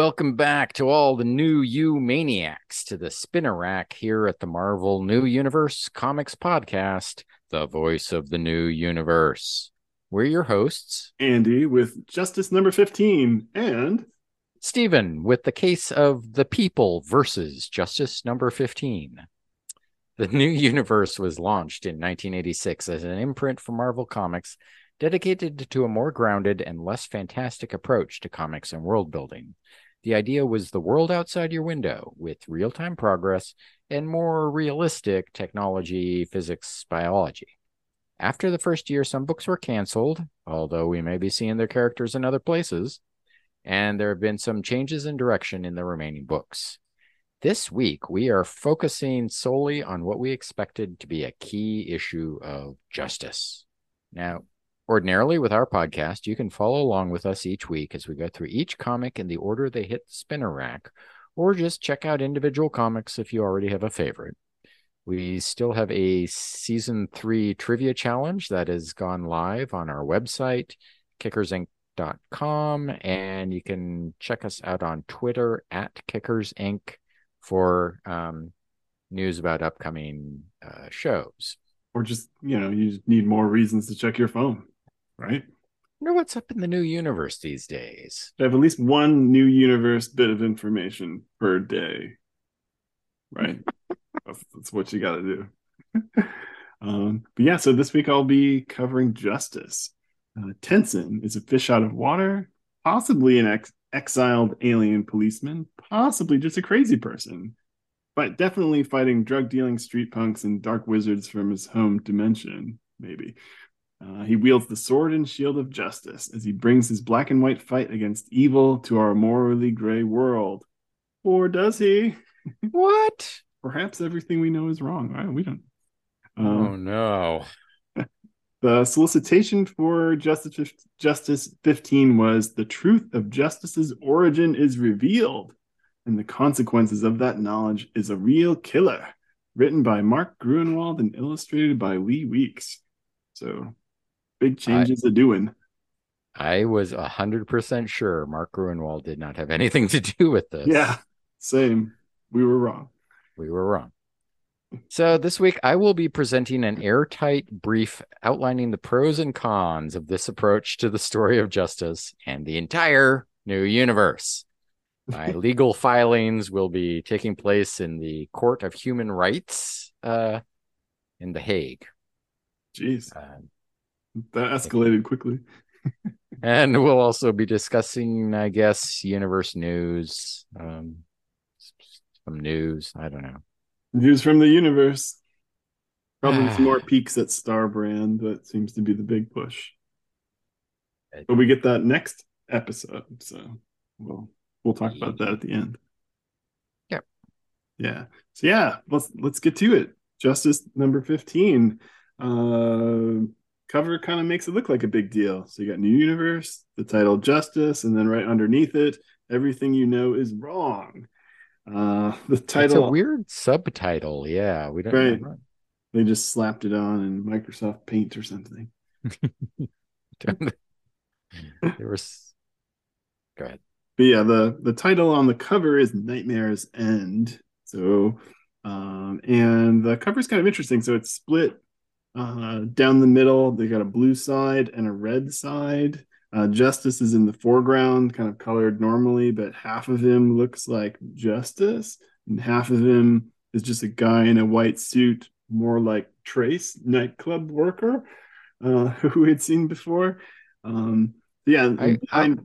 Welcome back to all the new you maniacs to the spinner rack here at the Marvel New Universe Comics Podcast, the voice of the new universe. We're your hosts, Andy with Justice number 15 and Stephen with the case of the people versus Justice number 15. The new universe was launched in 1986 as an imprint for Marvel Comics dedicated to a more grounded and less fantastic approach to comics and world building. The idea was the world outside your window with real time progress and more realistic technology, physics, biology. After the first year, some books were canceled, although we may be seeing their characters in other places, and there have been some changes in direction in the remaining books. This week, we are focusing solely on what we expected to be a key issue of justice. Now, Ordinarily, with our podcast, you can follow along with us each week as we go through each comic in the order they hit the spinner rack, or just check out individual comics if you already have a favorite. We still have a season three trivia challenge that has gone live on our website, kickersinc.com, and you can check us out on Twitter at kickersinc for um, news about upcoming uh, shows. Or just, you know, you need more reasons to check your phone right? I wonder what's up in the new universe these days. I have at least one new universe bit of information per day, right? that's, that's, what you got to do. um, but yeah, so this week I'll be covering justice. Uh, Tensen is a fish out of water, possibly an ex- exiled alien policeman, possibly just a crazy person, but definitely fighting drug dealing street punks and dark wizards from his home dimension, maybe. Uh, he wields the sword and shield of justice as he brings his black and white fight against evil to our morally gray world. Or does he? What? Perhaps everything we know is wrong. Right? We don't. Um, oh no. the solicitation for Justice Justice 15 was the truth of justice's origin is revealed, and the consequences of that knowledge is a real killer. Written by Mark Gruenwald and illustrated by Lee Weeks. So Big changes are doing. I was a hundred percent sure Mark Gruenwald did not have anything to do with this. Yeah, same. We were wrong. We were wrong. So this week I will be presenting an airtight brief outlining the pros and cons of this approach to the story of justice and the entire new universe. My legal filings will be taking place in the Court of Human Rights uh, in The Hague. Jeez. Uh, that escalated quickly. and we'll also be discussing, I guess, universe news, um, some news. I don't know. News from the universe. Probably some more peeks at Star Brand. That seems to be the big push. But we get that next episode, so we'll we'll talk about that at the end. Yep. Yeah. So yeah, let's let's get to it. Justice number fifteen. Uh cover kind of makes it look like a big deal. So you got New Universe, the title Justice, and then right underneath it, everything you know is wrong. Uh, the title it's a weird subtitle. Yeah, we don't right. Know. They just slapped it on in Microsoft Paint or something. there was. Go ahead. But yeah, the the title on the cover is Nightmares End. So, um, and the cover is kind of interesting. So it's split uh, down the middle, they got a blue side and a red side. Uh, Justice is in the foreground, kind of colored normally, but half of him looks like Justice, and half of him is just a guy in a white suit, more like Trace, nightclub worker, uh, who we had seen before. Um, yeah, I, I,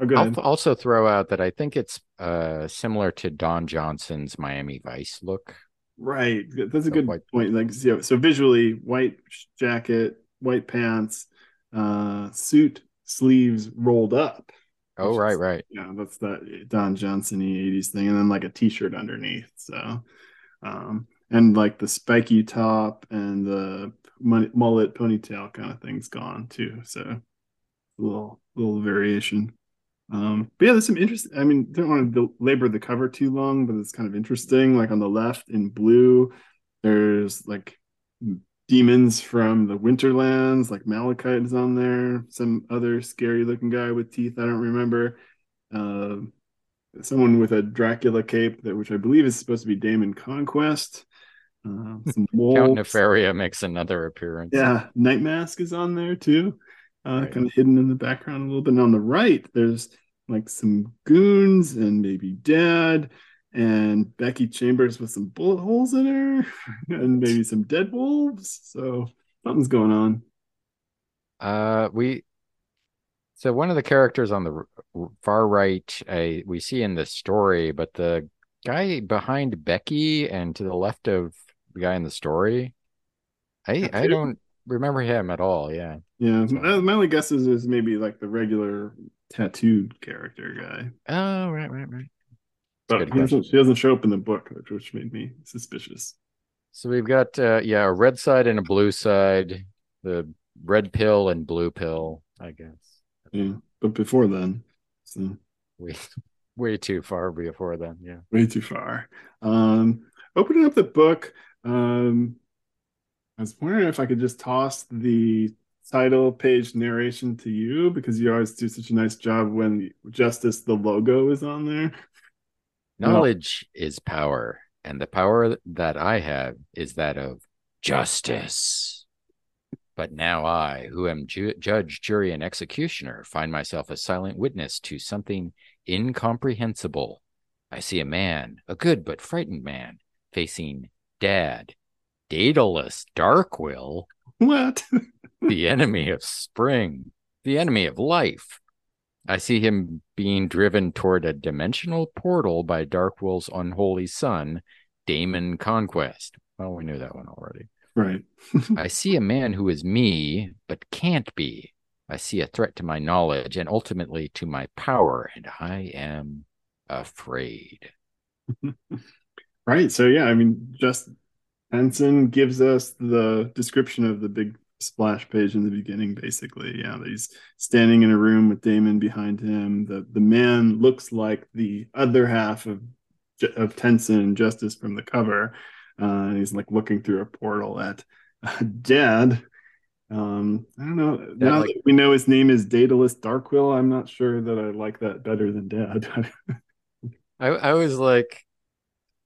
oh, I'll also throw out that I think it's uh, similar to Don Johnson's Miami Vice look. Right. That's a good white. point. Like so, so visually, white jacket, white pants, uh, suit sleeves rolled up. Oh, right, is, right. Yeah, that's that Don Johnson 80s thing. And then like a t-shirt underneath. So um and like the spiky top and the mullet ponytail kind of thing's gone too. So a little little variation. Um, but yeah, there's some interesting. I mean, don't want to labor the cover too long, but it's kind of interesting. Like on the left in blue, there's like demons from the Winterlands, like Malachite is on there. Some other scary looking guy with teeth I don't remember. Uh, someone with a Dracula cape, that which I believe is supposed to be Damon Conquest. Uh, some Count. Nefaria makes another appearance. Yeah, Night Mask is on there too, uh, Right. kind of hidden in the background a little bit. And on the right, there's like some goons and maybe Dad and Becky Chambers with some bullet holes in her, and maybe some dead wolves. So something's going on. Uh, we so one of the characters on the far right, uh, we see in the story, but the guy behind Becky and to the left of the guy in the story, I I don't remember him at all. Yeah. Yeah, So- my, my only guess is, is maybe like the regular tattooed character guy, Oh, right, right, right. but he doesn't, she doesn't show up in the book, which, which made me suspicious. So we've got uh yeah, a red side and a blue side, the red pill and blue pill, I guess. Yeah, but before then, so Way way too far before then, yeah. way too far. Um, opening up the book, um, I was wondering if I could just toss the title page narration to you because you always do such a nice job when Justice the logo is on there. No. Knowledge is power, and the power that I have is that of justice. But now I, who am ju- judge, jury, and executioner, find myself a silent witness to something incomprehensible. I see a man, a good but frightened man, facing Dad, Daedalus Darkwill, What? the enemy of spring, the enemy of life. I see him being driven toward a dimensional portal by Darkwill's unholy son, Damon Conquest. Well, we knew that one already. right. I see a man who is me, but can't be. I see a threat to my knowledge and ultimately to my power, and I am afraid. Right. So yeah, I mean, just Tensen gives us the description of the big splash page in the beginning, basically. Yeah, that he's standing in a room with Damon behind him. The the man looks like the other half of of Tensen Justice from the cover. Uh, and he's like looking through a portal at uh, Dad. Um, I don't know. now like- that we know his name is Daedalus Darkwill, I'm not sure that I like that better than Dad. I, I was like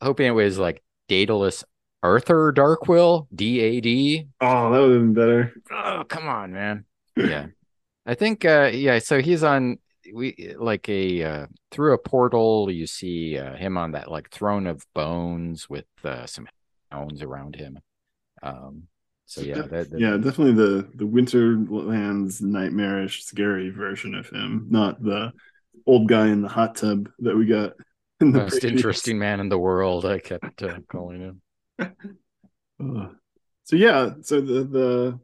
hoping it was like Daedalus Arthur Darkwill, D A D. oh, that would have been better. Oh, come on, man. Yeah. I think uh yeah, so he's on we like a uh through a portal you see uh, him on that like throne of bones with uh, some hounds around him. Um so yeah, that, that- yeah, definitely the the Winterlands nightmarish, scary version of him, not the old guy in the hot tub that we got in the most previous- interesting man in the world, I kept uh, calling him. Uh, so yeah, so the the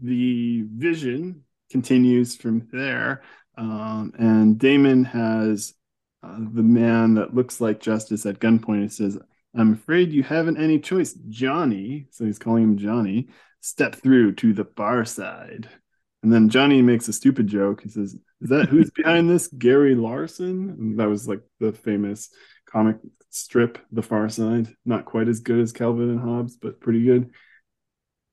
the vision continues from there, um, and Damon has uh, the man that looks like Justice at gunpoint. It says, "I'm afraid you haven't any choice, Johnny." So he's calling him Johnny. Step through to the far side, and then Johnny makes a stupid joke. He says, "Is that who's behind this? Gary Larson?" And that was like the famous comic strip, The Far Side. Not quite as good as Calvin and Hobbes, but pretty good.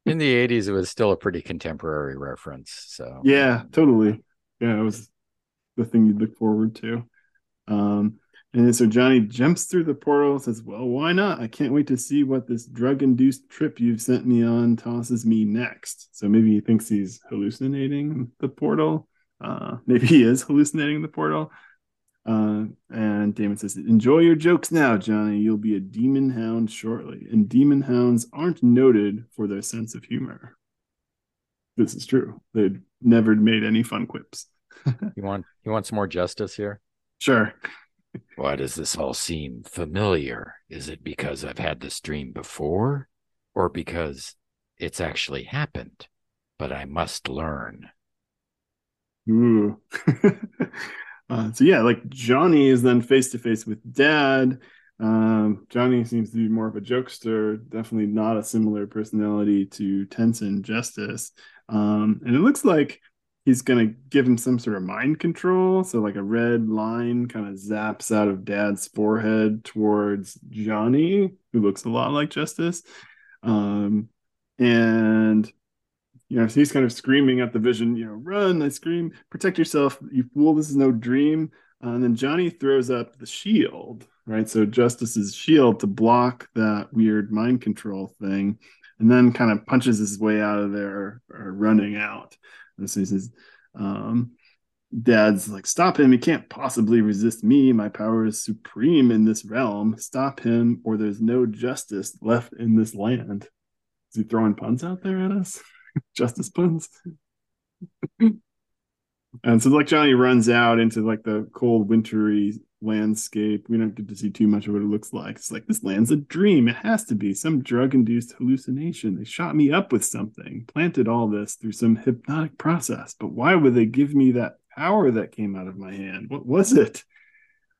In the 80s it was still a pretty contemporary reference. So Yeah, totally. Yeah, it was the thing you'd look forward to. Um, and so Johnny jumps through the portal, says, Well, why not? I can't wait to see what this drug induced trip you've sent me on tosses me next. So maybe he thinks he's hallucinating the portal. Uh, maybe he is hallucinating the portal. Uh, and Damon says, Enjoy your jokes now, Johnny. You'll be a demon hound shortly. And demon hounds aren't noted for their sense of humor. This is true. They'd never made any fun quips. you want you want some more justice here? Sure. Why does this all seem familiar? Is it because I've had this dream before? Or because it's actually happened? But I must learn. Ooh. uh, so yeah, like Johnny is then face to face with Dad. Um, Johnny seems to be more of a jokester, definitely not a similar personality to Tensen Justice. Um, and it looks like he's gonna give him some sort of mind control. So like a red line kind of zaps out of Dad's forehead towards Johnny, who looks a lot like Justice. Um, and you know, he's kind of screaming at the vision, you know, run, I scream, protect yourself, you fool, this is no dream. and then Johnny throws up the shield, right? So Justice's shield to block that weird mind control thing, and then kind of punches his way out of there, or running out. And so he says, um, Dad's like, stop him. He can't possibly resist me. My power is supreme in this realm. Stop him, or there's no justice left in this land. Is he throwing puns out there at us? justice puns? and so, like, Johnny runs out into like the cold, wintry landscape. We don't get to see too much of what it looks like. It's like, this land's a dream. It has to be some drug induced hallucination. They shot me up with something, planted all this through some hypnotic process. But why would they give me that power that came out of my hand? What was it?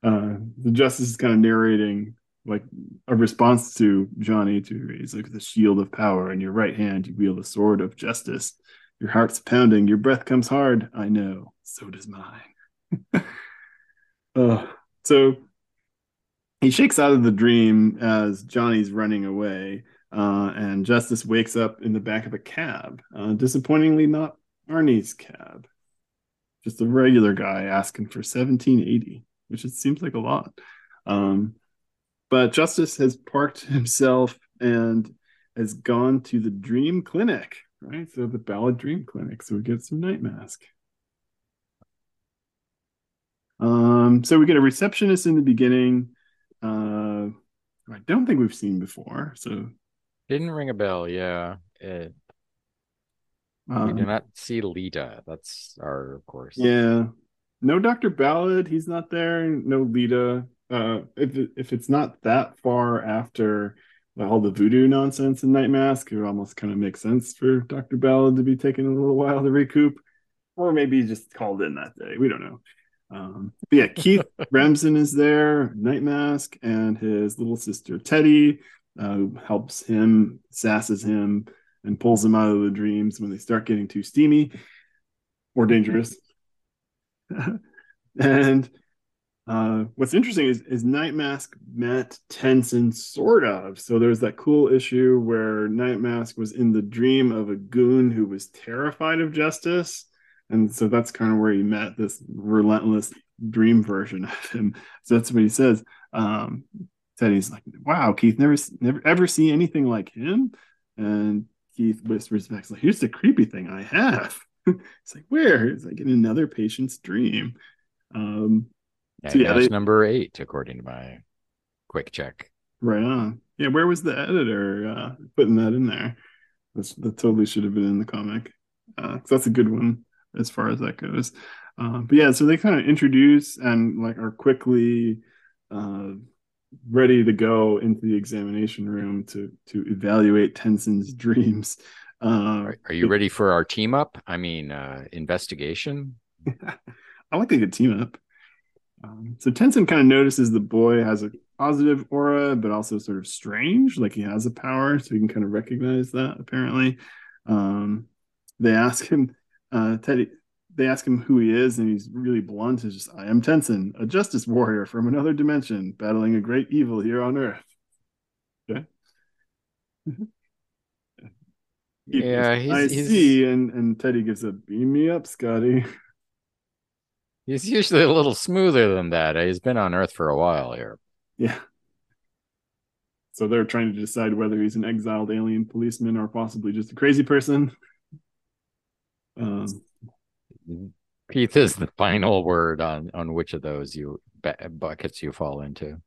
Uh, the justice is kind of narrating like a response to Johnny to he's like the shield of power in your right hand you wield the sword of justice. Your heart's pounding, your breath comes hard. I know, so does mine. uh, so he shakes out of the dream as Johnny's running away, uh, and Justice wakes up in the back of a cab. Uh, disappointingly, not Arnie's cab just a regular guy asking for 1780 which it seems like a lot um, but justice has parked himself and has gone to the dream clinic right so the ballad dream clinic so we get some night mask um, so we get a receptionist in the beginning uh, i don't think we've seen before so didn't ring a bell yeah it um, we do um, not see Lita. That's our, of course. Yeah. No Dr. Ballad. He's not there. No Lita. Uh, if, if it's not that far after all the voodoo nonsense in Night Mask, it almost kind of makes sense for Dr. Ballad to be taking a little while to recoup. Or maybe he just called in that day. We don't know. Um, but yeah, Keith Remsen is there, Night Mask, and his little sister Teddy uh, helps him, sasses him, and pulls him out of the dreams when they start getting too steamy or dangerous. and uh, what's interesting is, is Night Mask met Tensen sort of. So there's that cool issue where Night Mask was in the dream of a goon who was terrified of justice. And so that's kind of where he met this relentless dream version of him. So that's what he says. Um, Teddy's like, wow, Keith, never, never ever see anything like him. And Keith whispers back, like, here's the creepy thing I have. it's like, where? It's like in another patient's dream. Um, yeah, so yeah that's they, number eight, according to my quick check. Right on. Yeah, where was the editor uh, putting that in there? That's, that totally should have been in the comic. Uh, that's a good one as far as that goes. Uh, but yeah, so they kind of introduce and like are quickly uh, ready to go into the examination room to to evaluate Tensen's dreams. Uh, are, you ready for our team up? I mean, uh, investigation. I like a good team up. Um, so Tensen kind of notices the boy has a positive aura, but also sort of strange, like he has a power, so he can kind of recognize that. Apparently, um, they ask him, uh, Teddy they ask him who he is, and he's really blunt. He's just, I am Tensen, a justice warrior from another dimension, battling a great evil here on Earth. Okay. yeah, he's, I he's, see, and and Teddy gives a beam me up, Scotty. He's usually a little smoother than that. He's been on Earth for a while here. Yeah. So they're trying to decide whether he's an exiled alien policeman or possibly just a crazy person. Um, Keith is the final word on on which of those you buckets you fall into.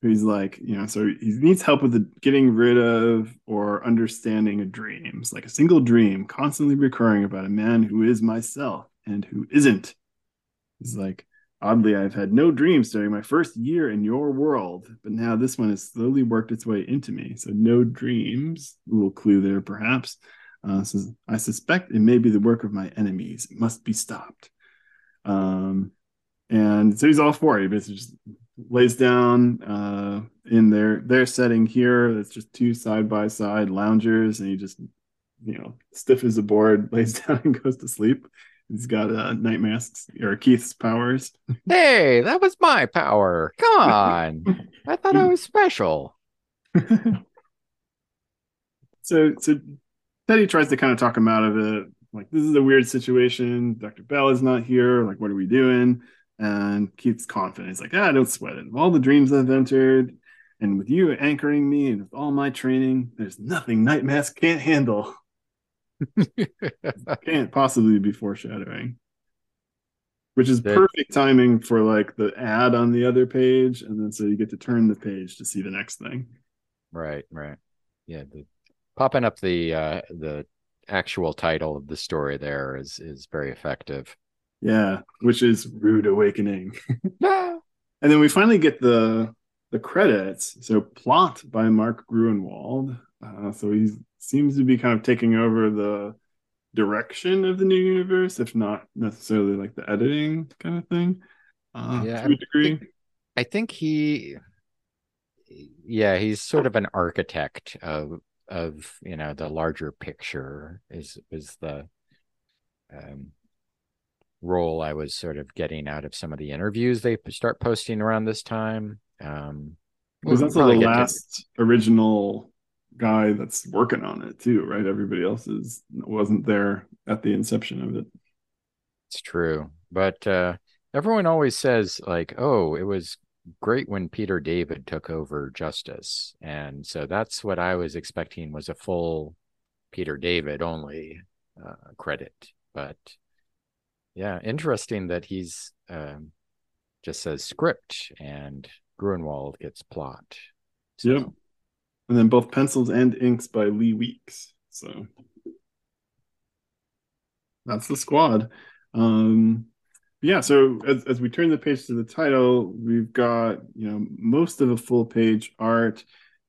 He's like, you know, so he needs help with the getting rid of or understanding a dream. It's like a single dream constantly recurring about a man who is myself and who isn't. He's like, oddly, I've had no dreams during my first year in your world, but now this one has slowly worked its way into me. So no dreams, a little clue there, perhaps. Uh, says, I suspect it may be the work of my enemies. It must be stopped. Um, and so he's all for it. He basically just lays down uh, in their their setting here. It's just two side by side loungers, and he just you know stiff as a board, lays down and goes to sleep. He's got uh, night masks or Keith's powers. Hey, that was my power. Come on, I thought I was special. so so Teddy tries to kind of talk him out of it. Like, this is a weird situation. Dr. Ballad is not here. Like, what are we doing? and Keith's confident. He's like, ah, don't sweat it. All the dreams I've entered, and with you anchoring me and with all my training, there's nothing Night Mask can't handle. can't possibly be foreshadowing. Which is perfect timing for like the ad on the other page, and then so you get to turn the page to see the next thing. Right, right. Yeah, the, popping up the uh the actual title of the story there is is very effective. Yeah, which is Rude Awakening. and then we finally get the the credits. So plot by Mark Gruenwald. Uh, so he seems to be kind of taking over the direction of the new universe, if not necessarily like the editing kind of thing. Uh, yeah, to a degree. I think, I think he, yeah, he's sort of an architect of of you know the larger picture. Is is the um, role I was sort of getting out of some of the interviews they start posting around this time. Um, because we'll that's the last original guy that's working on it too, right? Everybody else is wasn't there at the inception of it. It's true, but uh, everyone always says like, "Oh, it was great when Peter David took over Justice," and so that's what I was expecting was a full Peter David only uh, credit, but yeah, interesting that he's um, just says script and Gruenwald gets plot. So. Yep. And then both pencils and inks by Lee Weeks. So that's the squad. Um, yeah, so as, as we turn the page to the title, we've got, you know, most of a full page art.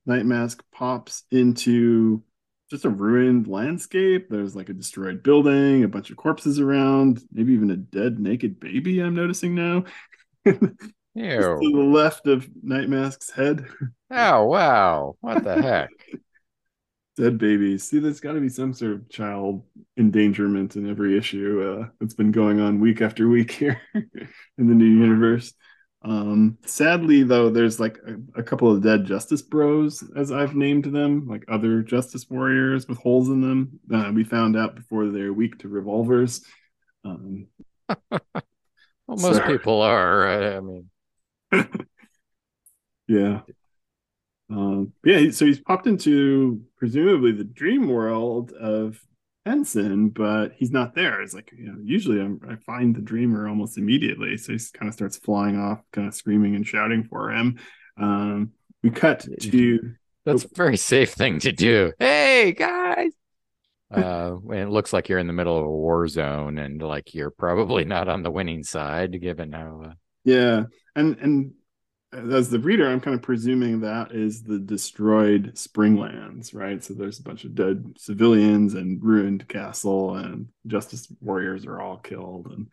Night Mask pops into just a ruined landscape. There's like a destroyed building, a bunch of corpses around, maybe even a dead naked baby. I'm noticing now. to the left of Night Mask's head. Oh wow! What the heck? dead babies. See, there's got to be some sort of child endangerment in every issue uh, that's been going on week after week here in the new universe. Um, sadly, though, there's like a, a, couple of dead Justice Bros, as I've named them, like other Justice Warriors with holes in them. Uh, we found out before they're weak to revolvers. Um, well, most so... people are. Right? I mean, yeah. Um, yeah, so he's popped into presumably the dream world of Tensen, but he's not there. It's like, you know, usually I'm, i find the dreamer almost immediately. So he kind of starts flying off, kind of screaming and shouting for him. Um, we cut to. That's a very safe thing to do. Hey, guys. Uh, it looks like you're in the middle of a war zone and like you're probably not on the winning side, given how. Uh... Yeah. And, and as the reader, I'm kind of presuming that is the destroyed Springlands, right? So there's a bunch of dead civilians and ruined castle, and Justice warriors are all killed. And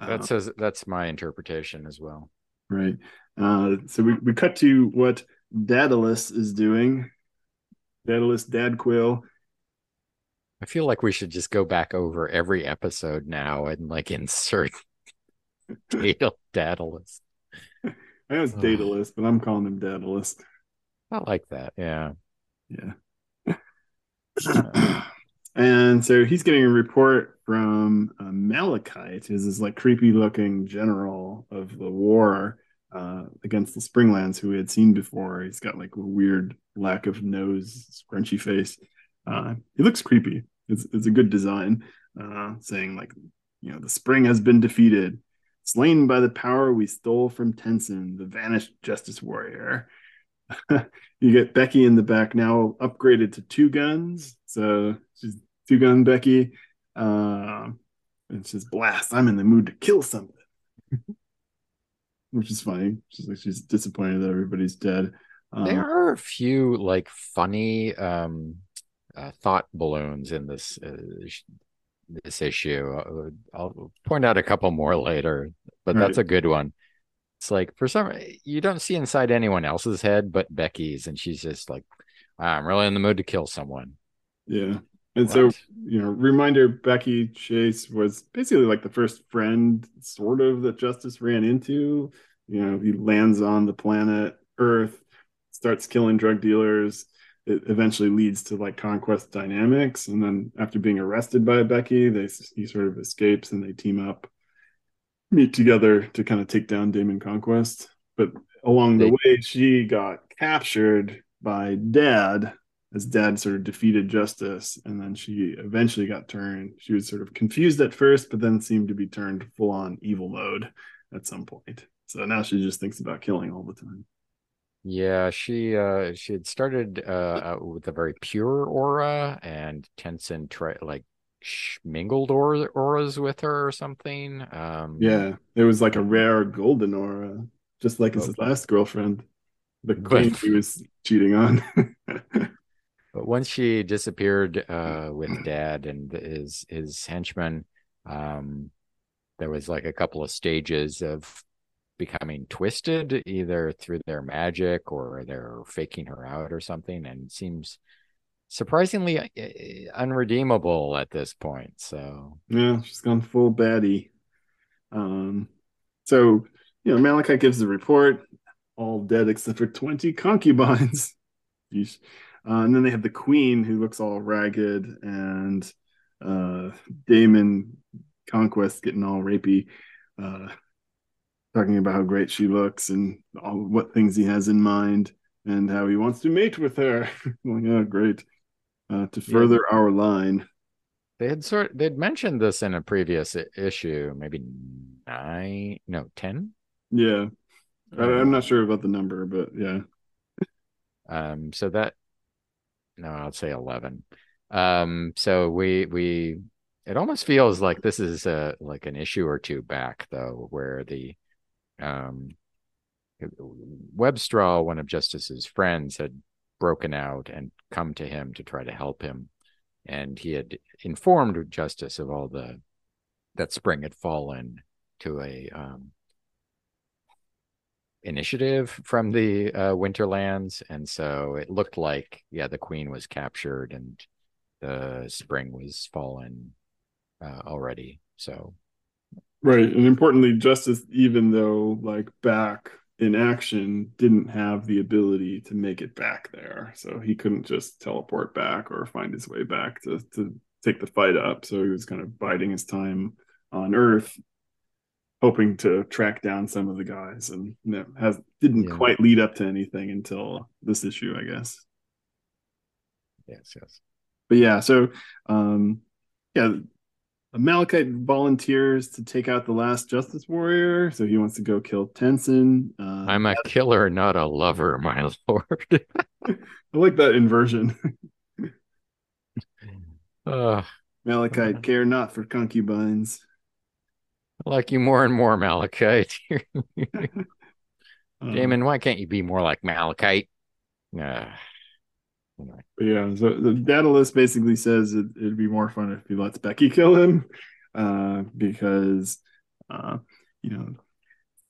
uh, that says that's my interpretation as well. Right. Uh, so we, we cut to what Daedalus is doing. Daedalus Dad Quill. I feel like we should just go back over every episode now and like insert Daedalus. I know it's Daedalus, but I'm calling him Daedalus. I like that. Yeah. Yeah. and so he's getting a report from uh, Malachite, who's this like creepy looking general of the war uh, against the Springlands, who we had seen before. He's got like a weird lack of nose, scrunchy face. Uh, he looks creepy. It's, it's a good design, uh, saying like, you know, the spring has been defeated slain by the power we stole from Tensen, the vanished justice warrior. you get Becky in the back now, upgraded to two guns. So she's two gun Becky. Uh, and she's blast. I'm in the mood to kill something, which is funny. She's like she's disappointed that everybody's dead. Um, there are a few like funny um, uh, thought balloons in this uh, this issue. Uh, I'll point out a couple more later, but right. that's a good one. It's like for some you don't see inside anyone else's head but Becky's, and she's just like, "I'm really in the mood to kill someone." Yeah, and what? so you know, reminder: Becky Chase was basically like the first friend, sort of, that Justice ran into. You know, he lands on the planet Earth, starts killing drug dealers it eventually leads to like conquest dynamics and then after being arrested by becky they he sort of escapes and they team up meet together to kind of take down Damon Conquest. But along the way, she got captured by Dad as Dad sort of defeated Justice, and then she eventually got turned. She was sort of confused at first, but then seemed to be turned full on evil mode at some point. So now she just thinks about killing all the time. Yeah, she uh she had started uh with a very pure aura and Tensen tried like sh- mingled aura auras with her or something. Um Yeah, it was like a rare golden aura, just like his last girlfriend, the But- queen he was cheating on. But once she disappeared uh, with Dad and his his henchmen, um, there was like a couple of stages of becoming twisted, either through their magic or they're faking her out or something, and seems surprisingly uh, unredeemable at this point. So Yeah, she's gone full baddie. Um, so you know, Malachite gives the report, all dead except for 20 concubines. Uh, and then they have the queen who looks all ragged, and uh, Damon Conquest getting all rapey, uh, talking about how great she looks and all what things he has in mind, and how he wants to mate with her. like, oh, great. Uh, to Yeah. further our line. they had sort they'd mentioned this in a previous issue, maybe nine, no, ten. Yeah. I, I'm not sure about the number, but yeah. Um, so that no, I'll say 11. Um, so we we it almost feels like this is a like an issue or two back though, where the um Webstraw, one of Justice's friends, had broken out and come to him to try to help him. And he had informed Justice of all the that Spring had fallen to a um initiative from the uh, Winterlands, and so it looked like yeah, the Queen was captured and the Spring was fallen uh, already. So Right. And importantly, Justice, even though like back in action, didn't have the ability to make it back there. So he couldn't just teleport back or find his way back to, to take the fight up. So he was kind of biding his time on Earth, hoping to track down some of the guys. And you know, has didn't Yeah. quite lead up to anything until this issue, I guess. yes, yes. but yeah, so um yeah, Malachite volunteers to take out the last Justice Warrior, so he wants to go kill Tensen. Uh, I'm a killer, not a lover, my lord. I like that inversion. uh, Malachite care not for concubines. I like you more and more, Malachite. Uh, Damon, why can't you be more like Malachite? Uh, anyway. yeah, so the Daedalus basically says it, it'd be more fun if he lets Becky kill him, uh, because uh, you know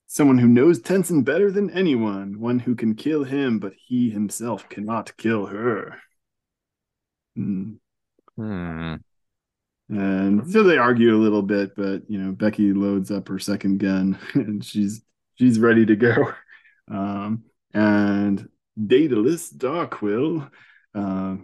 someone who knows Tensen better than anyone, one who can kill him, but he himself cannot kill her. Hmm. Hmm. And so they argue a little bit, but you know, Becky loads up her second gun and she's she's ready to go. Um, and Daedalus Darkwill uh,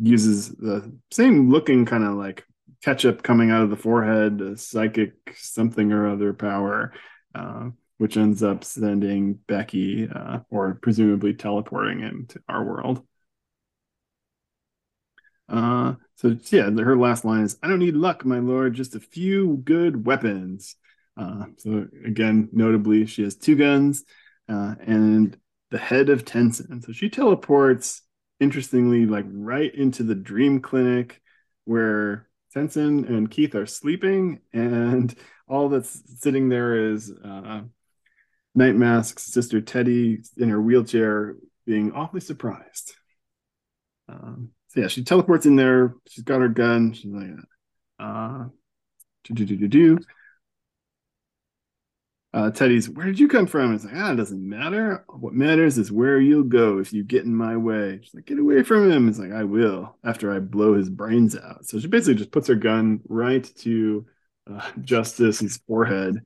uses the same looking kind of like ketchup coming out of the forehead, a psychic something or other power, uh, which ends up sending Becky uh, or presumably teleporting him to our world. Uh, so yeah, her last line is, "I don't need luck, my lord, just a few good weapons." Uh, so again, notably, she has two guns uh, and the head of Tensen. So she teleports, interestingly, like right into the dream clinic where Tensen and Keith are sleeping, and all that's sitting there is uh, Night Mask's sister Teddy in her wheelchair, being awfully surprised. Um, so yeah, she teleports in there. She's got her gun. She's like, uh, do do do do do. Uh, Teddy's, where did you come from? It's like, ah, it doesn't matter. What matters is where you'll go if you get in my way. She's like, get away from him. It's like, I will after I blow his brains out. So she basically just puts her gun right to uh, Justice's forehead.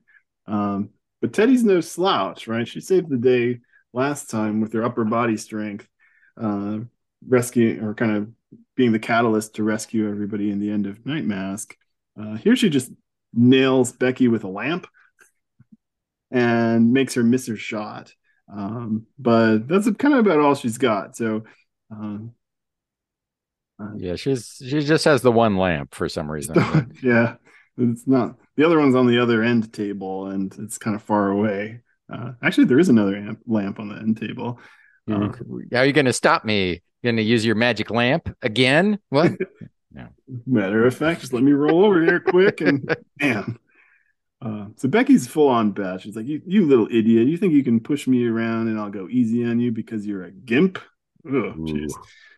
Um, but Teddy's no slouch, right? She saved the day last time with her upper body strength, uh, rescuing or kind of being the catalyst to rescue everybody in the end of Night Mask. Uh, here she just nails Becky with a lamp and makes her miss her shot. Um, but that's kind of about all she's got. So, um, uh, yeah, she's she just has the one lamp for some reason. yeah, it's not the other one's on the other end table and it's kind of far away. Uh, actually, there is another amp, lamp on the end table. Uh, How are you going to stop me? You Going to use your magic lamp again? What? no. Matter of fact, just let me roll over here quick and bam. Uh, so Becky's full on bad. She's like, you, you little idiot. You think you can push me around and I'll go easy on you because you're a gimp? Oh, jeez.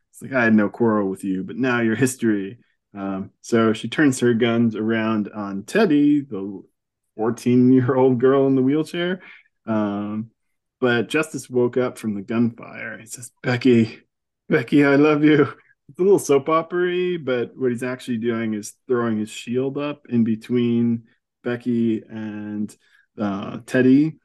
It's like, I had no quarrel with you, but now you're history. Um, so she turns her guns around on Teddy, the 14 year old girl in the wheelchair. Um, but Justice woke up from the gunfire. He says, Becky, Becky, I love you. It's a little soap opera but what he's actually doing is throwing his shield up in between Becky and uh, Teddy,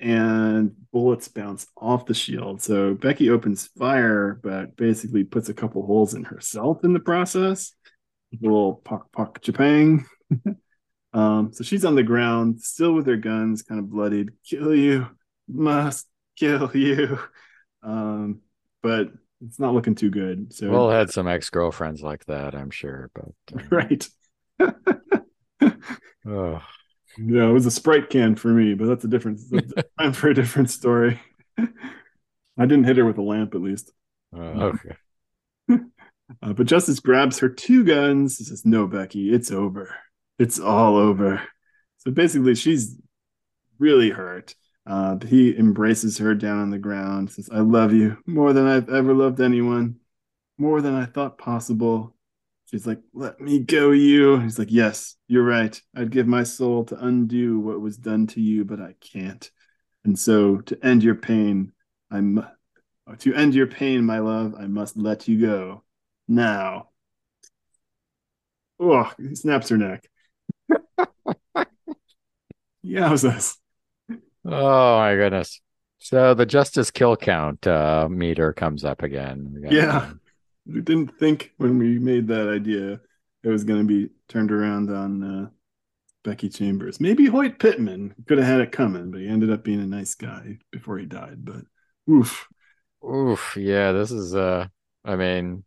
and bullets bounce off the shield. So Becky opens fire, but basically puts a couple holes in herself in the process. A little pock pock chapang. um, so she's on the ground, still with her guns, kind of bloodied. Kill you, must kill you. Um, but it's not looking too good. So we'll had some ex girlfriends like that, I'm sure. But uh... right. oh. Yeah, it was a sprite can for me, but that's a different time for a different story. I didn't hit her with a lamp, at least. Uh, okay. Uh, but Justice grabs her two guns. He says, "No, Becky, it's over. It's all over." So basically, she's really hurt. Uh, he embraces her down on the ground. Says, "I love you more than I've ever loved anyone, more than I thought possible." She's like, "Let me go, you." He's like, "Yes, you're right. I'd give my soul to undo what was done to you, but I can't. And so, to end your pain, I'm to end your pain, my love. I must let you go now." Oh, he snaps her neck. Yowzas. Oh my goodness. So the justice kill count uh, meter comes up again. yeah we didn't think when we made that idea it was going to be turned around on uh, Becky Chambers. Maybe Hoyt Pittman could have had it coming, but he ended up being a nice guy before he died. But oof, oof, yeah, this is uh, I mean,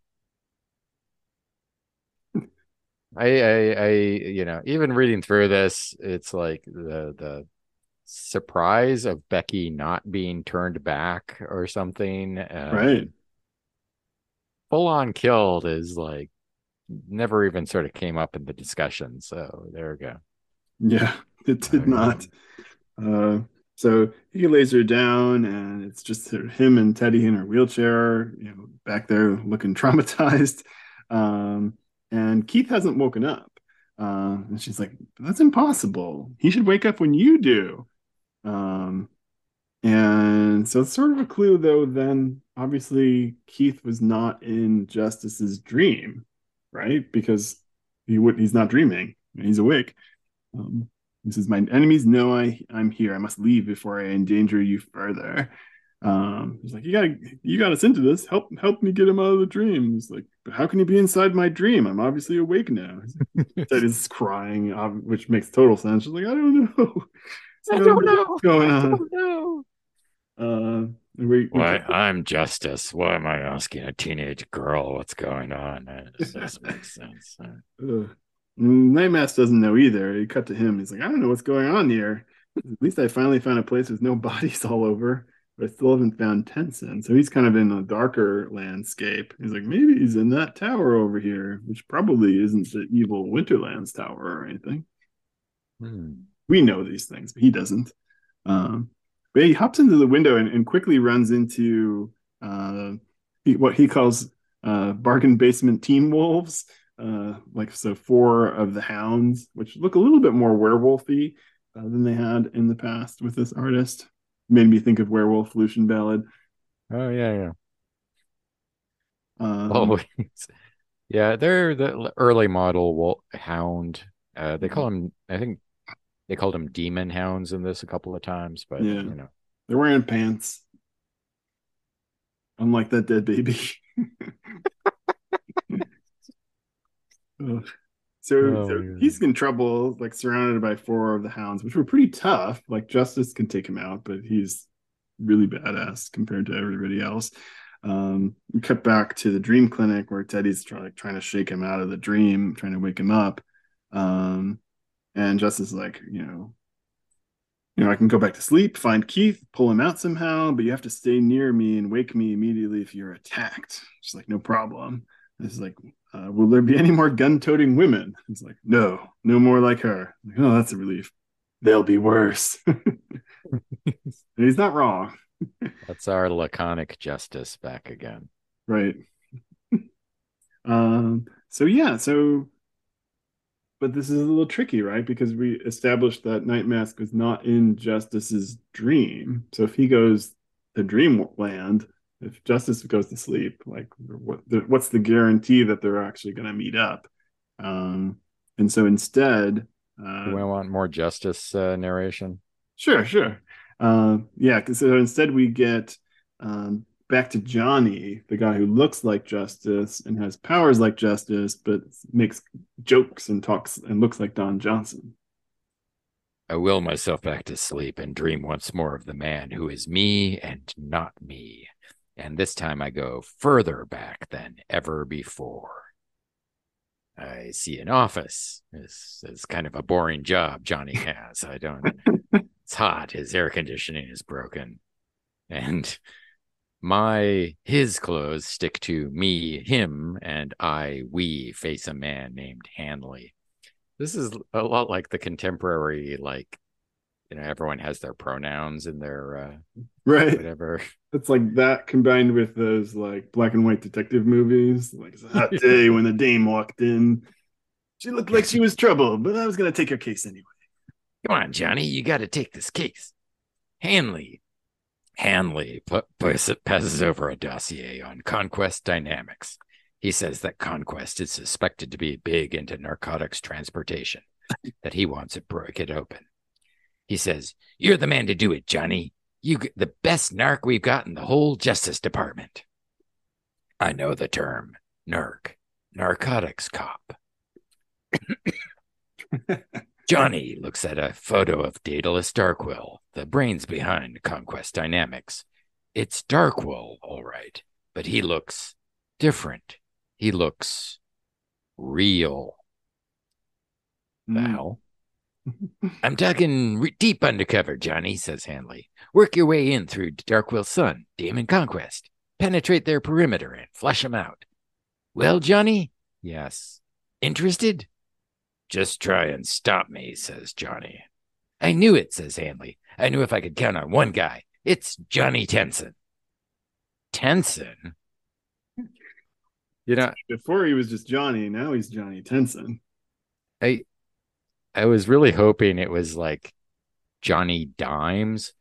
I, I, I, you know, even reading through this, it's like the the surprise of Becky not being turned back or something. Um, right full on killed is like never even sort of came up in the discussion. So there we go. Yeah, it did not. Uh, so he lays her down, and it's just him and Teddy in her wheelchair, you know, back there looking traumatized. Um, and Keith hasn't woken up. Uh, and she's like, "That's impossible. He should wake up when you do." Um, and so it's sort of a clue, though. Then obviously Keith was not in Justice's dream, right? Because he would he's not dreaming; he's awake. Um, he says, "My enemies know I I'm here. I must leave before I endanger you further." Um, he's like, "You gotta you got us into this. Help help me get him out of the dream." He's like, "But how can he be inside my dream? I'm obviously awake now." That is crying, which makes total sense. She's like, "I don't know." I don't know what's going on. I don't know. Uh, we, Why I'm Justice. Why am I asking a teenage girl what's going on? That doesn't make sense. Uh, Nightmask doesn't know either. He cut to him. He's like, I don't know what's going on here. At least I finally found a place with no bodies all over, but I still haven't found Tensen. So he's kind of in a darker landscape. He's like, maybe he's in that tower over here, which probably isn't the evil Winterlands tower or anything. Hmm. We know these things, but he doesn't. Um, but he hops into the window and, and quickly runs into uh, he, what he calls uh, bargain basement teen wolves. Uh, like so, four of the hounds, which look a little bit more werewolfy uh, than they had in the past with this artist. Made me think of Werewolf Lucian Ballad. Oh yeah, yeah. Um, oh, yeah. They're the early model wolf hound. Uh, they call them, I think, they called them demon hounds in this a couple of times, but yeah. you know, they're wearing pants. Unlike that dead baby. So, Oh, so he's in trouble, like surrounded by four of the hounds, which were pretty tough. Like Justice can take him out, but he's really badass compared to everybody else. Um, we cut back to the dream clinic where Teddy's try, like, trying to shake him out of the dream, trying to wake him up. Um, and Justice is like, you know, you know, I can go back to sleep, find Keith, pull him out somehow, but you have to stay near me and wake me immediately if you're attacked. She's like, no problem. This is like, uh, will there be any more gun-toting women? It's like, no, no more like her. Like, oh, that's a relief. They'll be worse. He's not wrong, That's our laconic justice back again. right? um. So yeah. So, but this is a little tricky, right? Because we established that Night Mask was not in Justice's dream. So if he goes to dreamland, if Justice goes to sleep, like what? The, what's the guarantee that they're actually going to meet up? Um. And so instead, uh, Do we want more justice uh, narration? Sure, sure. Uh, yeah, so instead we get um, back to Johnny, the guy who looks like Justice and has powers like Justice, but makes jokes and talks and looks like Don Johnson. I will myself back to sleep and dream once more of the man who is me and not me. And this time I go further back than ever before. I see an office. This is kind of a boring job Johnny has. I don't, it's hot. His air conditioning is broken. And my, his clothes stick to me, him, and I, we face a man named Hanley. This is a lot like the contemporary, like, you know, everyone has their pronouns in their uh, Right. whatever. It's like that combined with those like black and white detective movies. Like it's a hot day when the dame walked in. She looked like she was trouble, but I was gonna take her case anyway. Come on, Johnny, you got to take this case. Hanley. Hanley passes over a dossier on Conquest Dynamics. He says that Conquest is suspected to be big into narcotics transportation, that he wants to break it open. He says, You're the man to do it, Johnny. You g- the best narc we've got in the whole Justice Department. I know the term, narc, narcotics cop. Johnny looks at a photo of Daedalus Darkwill, the brains behind Conquest Dynamics. It's Darkwill, all right, but he looks different. He looks real. The Mm. I'm talking re- deep undercover, Johnny, says Hanley. Work your way in through Darkwill's son, Damon Conquest. Penetrate their perimeter and flush flush 'em out. Well, Johnny? Yes. Interested? Just try and stop me, says Johnny. I knew it, says Hanley. I knew if I could count on one guy. It's Johnny Tensen. Tensen? You know, Before he was just Johnny, now he's Johnny Tensen. I I was really hoping it was like Johnny Dimes.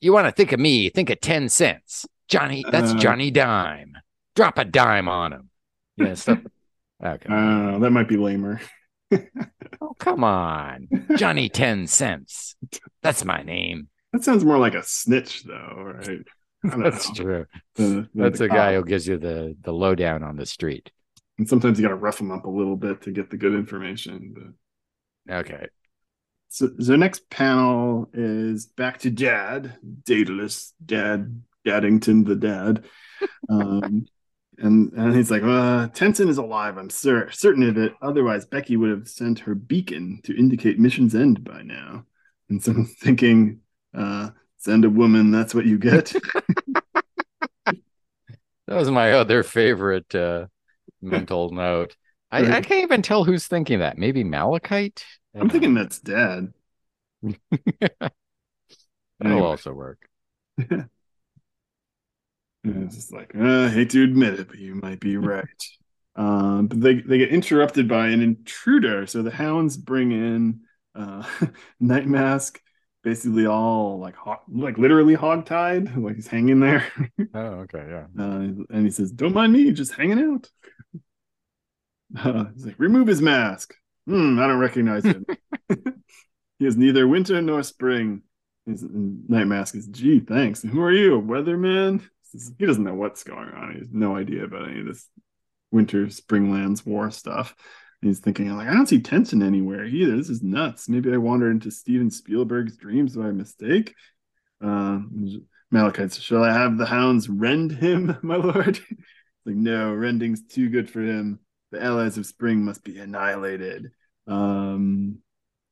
You want to think of me, think of 10 cents. Johnny, that's Uh. Johnny Dime. Drop a dime on him. Yeah, stuff. Okay. I. That might be lamer. oh, come on. Johnny 10 cents. That's my name. That sounds more like a snitch, though, right? That's know. true. The- the- That's the a guy who gives you the the lowdown on the street. And sometimes you got to rough him up a little bit to get the good information. But Okay. so so next panel is back to Dad, Daedalus, Dad, Daddington, the dad. Um, and and he's like, uh, Tensen is alive. I'm cer- certain of it. Otherwise, Becky would have sent her beacon to indicate mission's end by now. And so I'm thinking, uh, send a woman. That's what you get. That was my other favorite uh, mental note. I, I can't even tell who's thinking that. Maybe Malachite? I'm thinking that's Dad. that'll Anyway. also work. And it's just like, uh, I hate to admit it, but you might be right. Um, but they they get interrupted by an intruder. So the hounds bring in uh, Night Mask, basically all like hog, like literally hog-tied, like he's hanging there. Oh, okay, yeah. Uh, and he says, "Don't mind me, just hanging out." Uh, he's like, "Remove his mask." Hmm, I don't recognize him. he is neither winter nor spring. His night mask is, "Gee, thanks." Who are you, a weatherman? He doesn't know what's going on. He has no idea about any of this winter springlands war stuff. he's thinking, like, I don't see Tensen anywhere either. This is nuts. Maybe I wandered into Steven Spielberg's dreams by mistake. Uh, Malachite Shall I have the hounds rend him, my lord? like, no, rending's too good for him. The allies of spring must be annihilated. Um,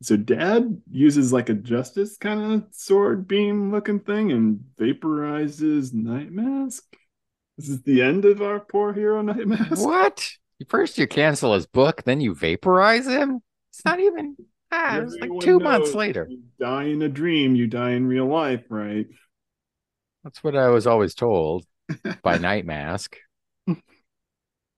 so dad uses like a justice kind of sword beam looking thing and vaporizes Night Mask. This is the end of our poor hero Night Mask. What? First you cancel his book, then you vaporize him? It's not even ah, it's like two months later. You die in a dream, you die in real life, right? That's what I was always told by Night Mask.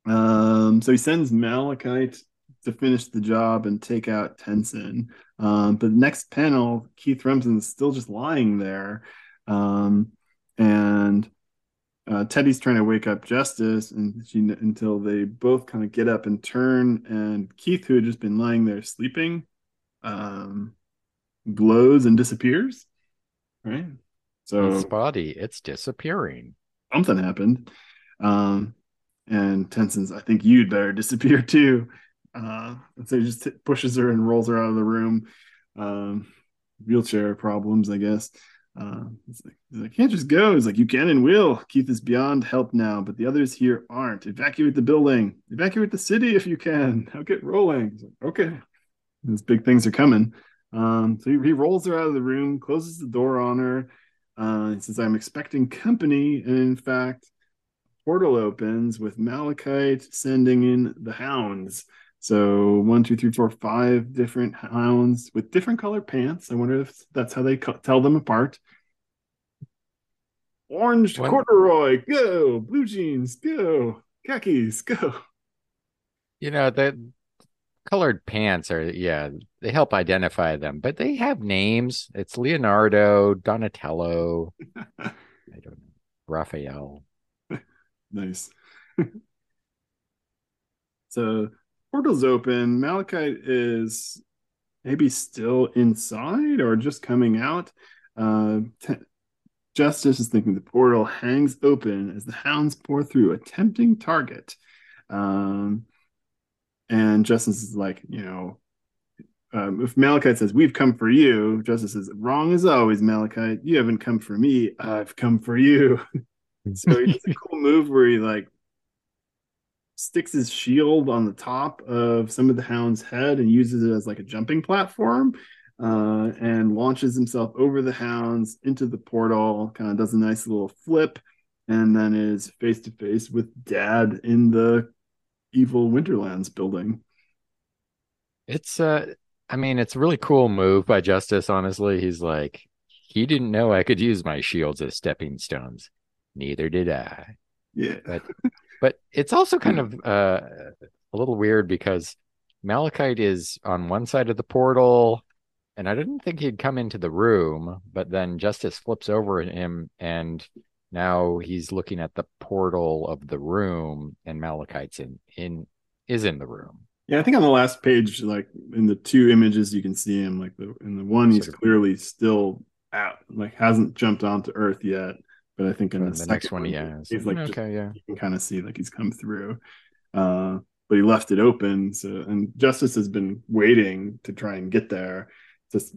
Um, so he sends Malachite to finish the job and take out Tensen. Um, but next panel, Keith Remsen is still just lying there. Um, and uh, Teddy's trying to wake up Justice and she, until they both kind of get up and turn. And Keith, who had just been lying there sleeping, um, glows and disappears. Right. So his body, it's disappearing. Something happened. Um, and Tensen's, I think you'd better disappear too. Uh, so he just pushes her and rolls her out of the room. Um, wheelchair problems, I guess. Uh, he's like, he's like, can't just go. He's like, you can and will. Keith is beyond help now, but the others here aren't. Evacuate the building. Evacuate the city if you can. Now get rolling. Like, okay. These big things are coming. Um, so he, he, rolls her out of the room, closes the door on her. Uh, he says, I'm expecting company. And in fact, portal opens with Malachite sending in the hounds. So one, two, three, four, five different hounds with different colored pants. I wonder if that's how they tell them apart. Orange what? corduroy, go. Blue jeans, go. Khakis, go. You know the colored pants are yeah they help identify them, but they have names. It's Leonardo, Donatello. I don't know, Raphael. nice. so portal's open. Malachite is maybe still inside or just coming out. Uh, t- Justice is thinking the portal hangs open as the hounds pour through a tempting target. Um, and Justice is like, you know, um, if Malachite says, We've come for you, Justice says, Wrong as always, Malachite. You haven't come for me. I've come for you. so he does a cool move where he like sticks his shield on the top of some of the hound's head and uses it as like a jumping platform uh, and launches himself over the hounds into the portal kind of does a nice little flip and then is face to face with dad in the evil winterlands building. It's uh i mean it's a really cool move by justice honestly. He's like he didn't know i could use my shields as stepping stones. Neither did i. Yeah. But but it's also kind of uh, a little weird because Malachite is on one side of the portal, and I didn't think he'd come into the room, but then Justice flips over him, and now he's looking at the portal of the room, and Malachite's in in is in the room. Yeah, I think on the last page, like in the two images, you can see him. Like the in the one, he's clearly still out, like hasn't jumped onto Earth yet. But I think in the, the next one, yeah, he's like, okay, just, yeah, you can kind of see like he's come through. Uh, but he left it open. So, and Justice has been waiting to try and get there, just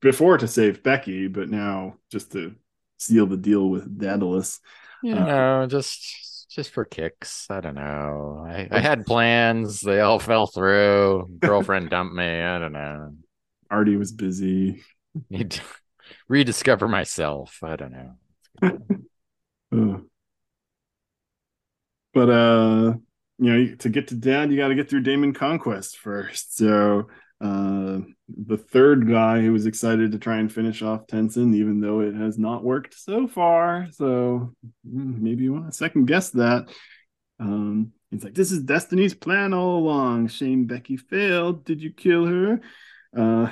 before to save Becky, but now just to seal the deal with Daedalus. You uh, know, just just for kicks. I don't know. I, I had plans. They all fell through. Girlfriend dumped me. I don't know. Artie was busy. Need to rediscover myself. I don't know. but uh you know to get to dad you got to get through Damon Conquest first. So uh the third guy who was excited to try and finish off Tensen even though it has not worked so far. So hmm, maybe you want to second guess that. Um he's like this is destiny's plan all along. Shame becky failed. Did you kill her? Uh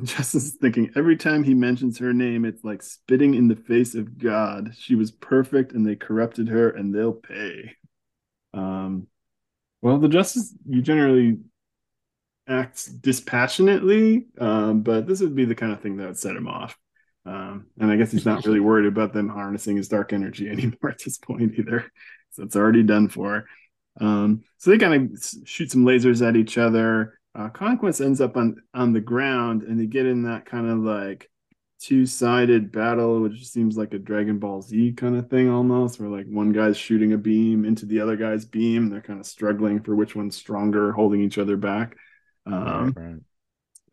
Justin's thinking every time he mentions her name, it's like spitting in the face of God. She was perfect and they corrupted her and they'll pay. Um, well, the Justice, you generally acts dispassionately, um, but this would be the kind of thing that would set him off. Um, and I guess he's not really worried about them harnessing his dark energy anymore at this point either. So it's already done for. Um, so they kind of shoot some lasers at each other. Uh, Conquest ends up on on the ground, and they get in that kind of like two sided battle, which seems like a Dragon Ball Z kind of thing almost, where like one guy's shooting a beam into the other guy's beam. They're kind of struggling for which one's stronger, holding each other back. Um, right, right.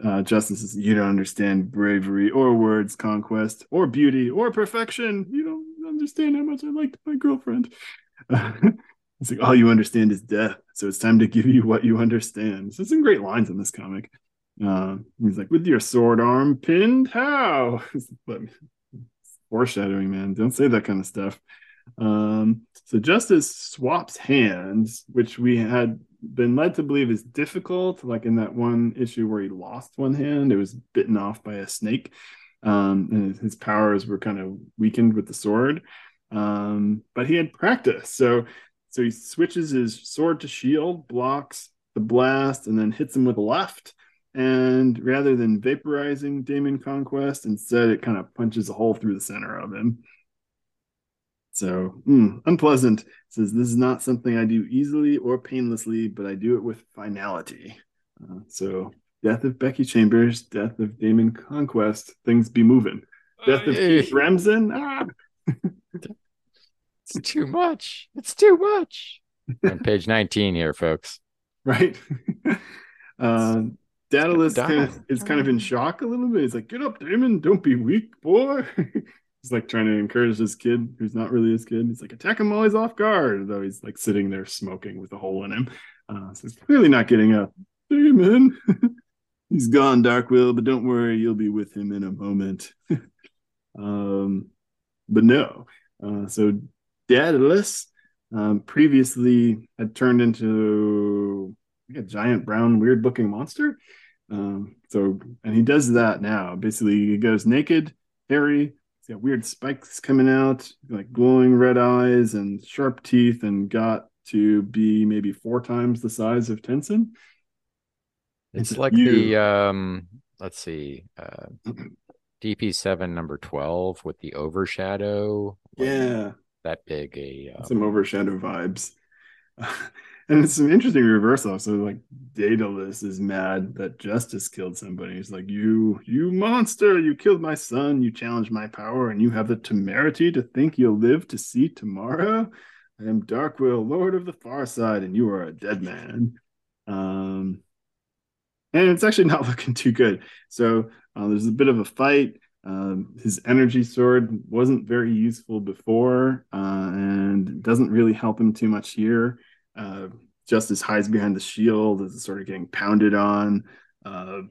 Uh, Justice says, You don't understand bravery or words, conquest or beauty or perfection. You don't understand how much I liked my girlfriend. it's like, All you understand is death. So it's time to give you what you understand. So some great lines in this comic. Uh, he's like, With your sword arm pinned? How? but foreshadowing, man. Don't say that kind of stuff. Um, so Justice swaps hands, which we had been led to believe is difficult. Like in that one issue where he lost one hand, it was bitten off by a snake, um, and his powers were kind of weakened with the sword. Um, but he had practice, so so he switches his sword to shield, blocks the blast, and then hits him with a left. And rather than vaporizing Damon Conquest, instead it kind of punches a hole through the center of him. So mm, unpleasant says this is not something I do easily or painlessly, but I do it with finality. Uh, so death of Becky Chambers, death of Damon Conquest, things be moving. Death of Keith Remsen. Ah! it's too much. It's too much. On page 19 here, folks. Right. uh, Daedalus kind of, is kind of in shock a little bit. He's like, "Get up, Damon! Don't be weak, boy." he's like trying to encourage this kid who's not really his kid. He's like, attack him while he's off guard, though he's like sitting there smoking with a hole in him. Uh, so he's clearly not getting up. Damon, he's gone, Darkwill, but don't worry, you'll be with him in a moment. um, but no. Uh, so Daedalus um, previously had turned into a giant brown weird looking monster. Um, so and he does that now. Basically, he goes naked, hairy, He got weird spikes coming out, like glowing red eyes and sharp teeth, and got to be maybe four times the size of Tensen. It's, it's like you. the um let's see, uh DP7 number 12 with the overshadow. Yeah. That big a um... some overshadow vibes. and it's an interesting reversal. So like Daedalus is mad that Justice killed somebody. He's like, "You, you monster! You killed my son. You challenged my power, and you have the temerity to think you'll live to see tomorrow. I am Darkwill, Lord of the Far Side, and you are a dead man." Um, and it's actually not looking too good. So uh, there's a bit of a fight. Um, his energy sword wasn't very useful before, uh, and doesn't really help him too much here. Uh, Justice hides behind the shield is sort of getting pounded on. Uh,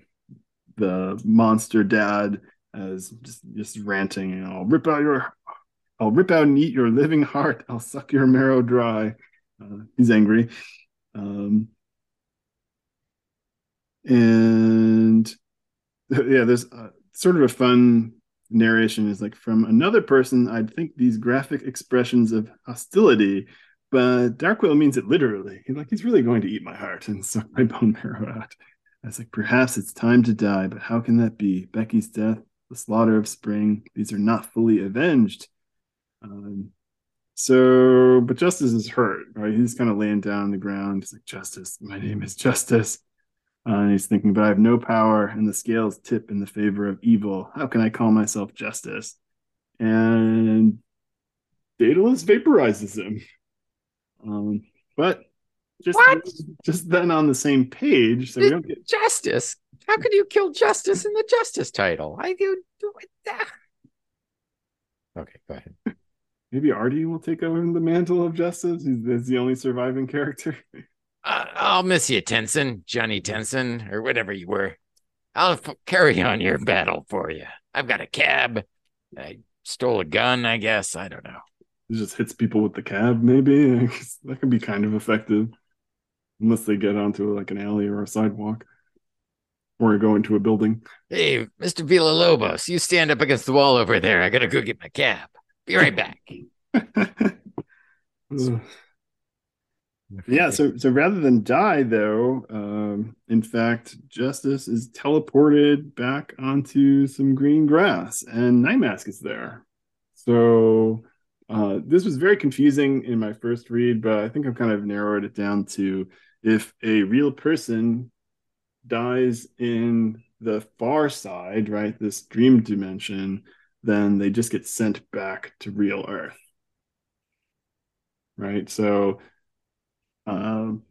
the monster dad is just, just ranting, you know, I'll rip out your, I'll rip out and eat your living heart. I'll suck your marrow dry. Uh, he's angry. Um, and yeah, there's sort of a fun narration is like from another person. I'd think these graphic expressions of hostility but Darkwill means it literally. He's like, he's really going to eat my heart and suck my bone marrow out. I was like, perhaps it's time to die, but how can that be? Becky's death, the slaughter of spring, these are not fully avenged. Um, so, but Justice is hurt, right? He's kind of laying down on the ground. He's like, Justice, my name is Justice. Uh, and he's thinking, but I have no power, and the scales tip in the favor of evil. How can I call myself Justice? And Daedalus vaporizes him. Um, but just what? just then on the same page, so we don't get justice. How could you kill justice in the justice title? I do do it. That. Okay, go ahead. Maybe Artie will take over the mantle of justice. He's, he's the only surviving character. Uh, I'll miss you, Tensen, Johnny Tensen, or whatever you were. I'll f- carry on your battle for you. I've got a cab. I stole a gun, I guess. I don't know. It just hits people with the cab, maybe. that could be kind of effective. Unless they get onto like an alley or a sidewalk. Or go into a building. Hey, Mr. Villalobos, you stand up against the wall over there. I gotta go get my cab. Be right back. yeah, so so rather than die though, um, in fact, Justice is teleported back onto some green grass and Nightmask is there. So uh, this was very confusing in my first read, but I think I've kind of narrowed it down to if a real person dies in the far side, right, this dream dimension, then they just get sent back to real Earth. Right. So um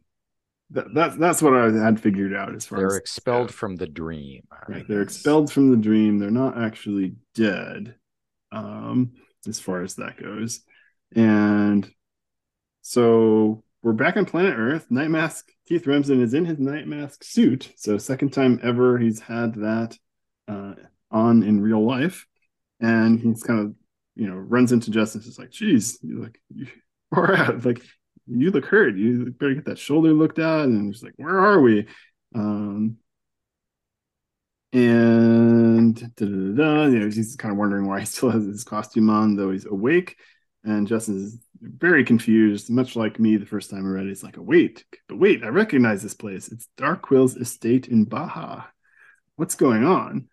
that, that's that's what I had figured out as far they're as expelled from the dream. Right. They're expelled from the dream. They're not actually dead. Um, as far as that goes. And so we're back on planet Earth. Night Mask Keith Remsen is in his Night Mask suit. So second time ever he's had that uh, on in real life, and he's kind of you know runs into Justice. It's like, geez, you're like you, where at? Like you look hurt. You better get that shoulder looked at. And he's like, where are we? Um, and da, da, da, you know, he's kind of wondering why he still has his costume on, though he's awake. And Justin's very confused, much like me the first time I read it. He's like, oh, wait, but wait, I recognize this place. It's Darkwill's estate in Baja. What's going on?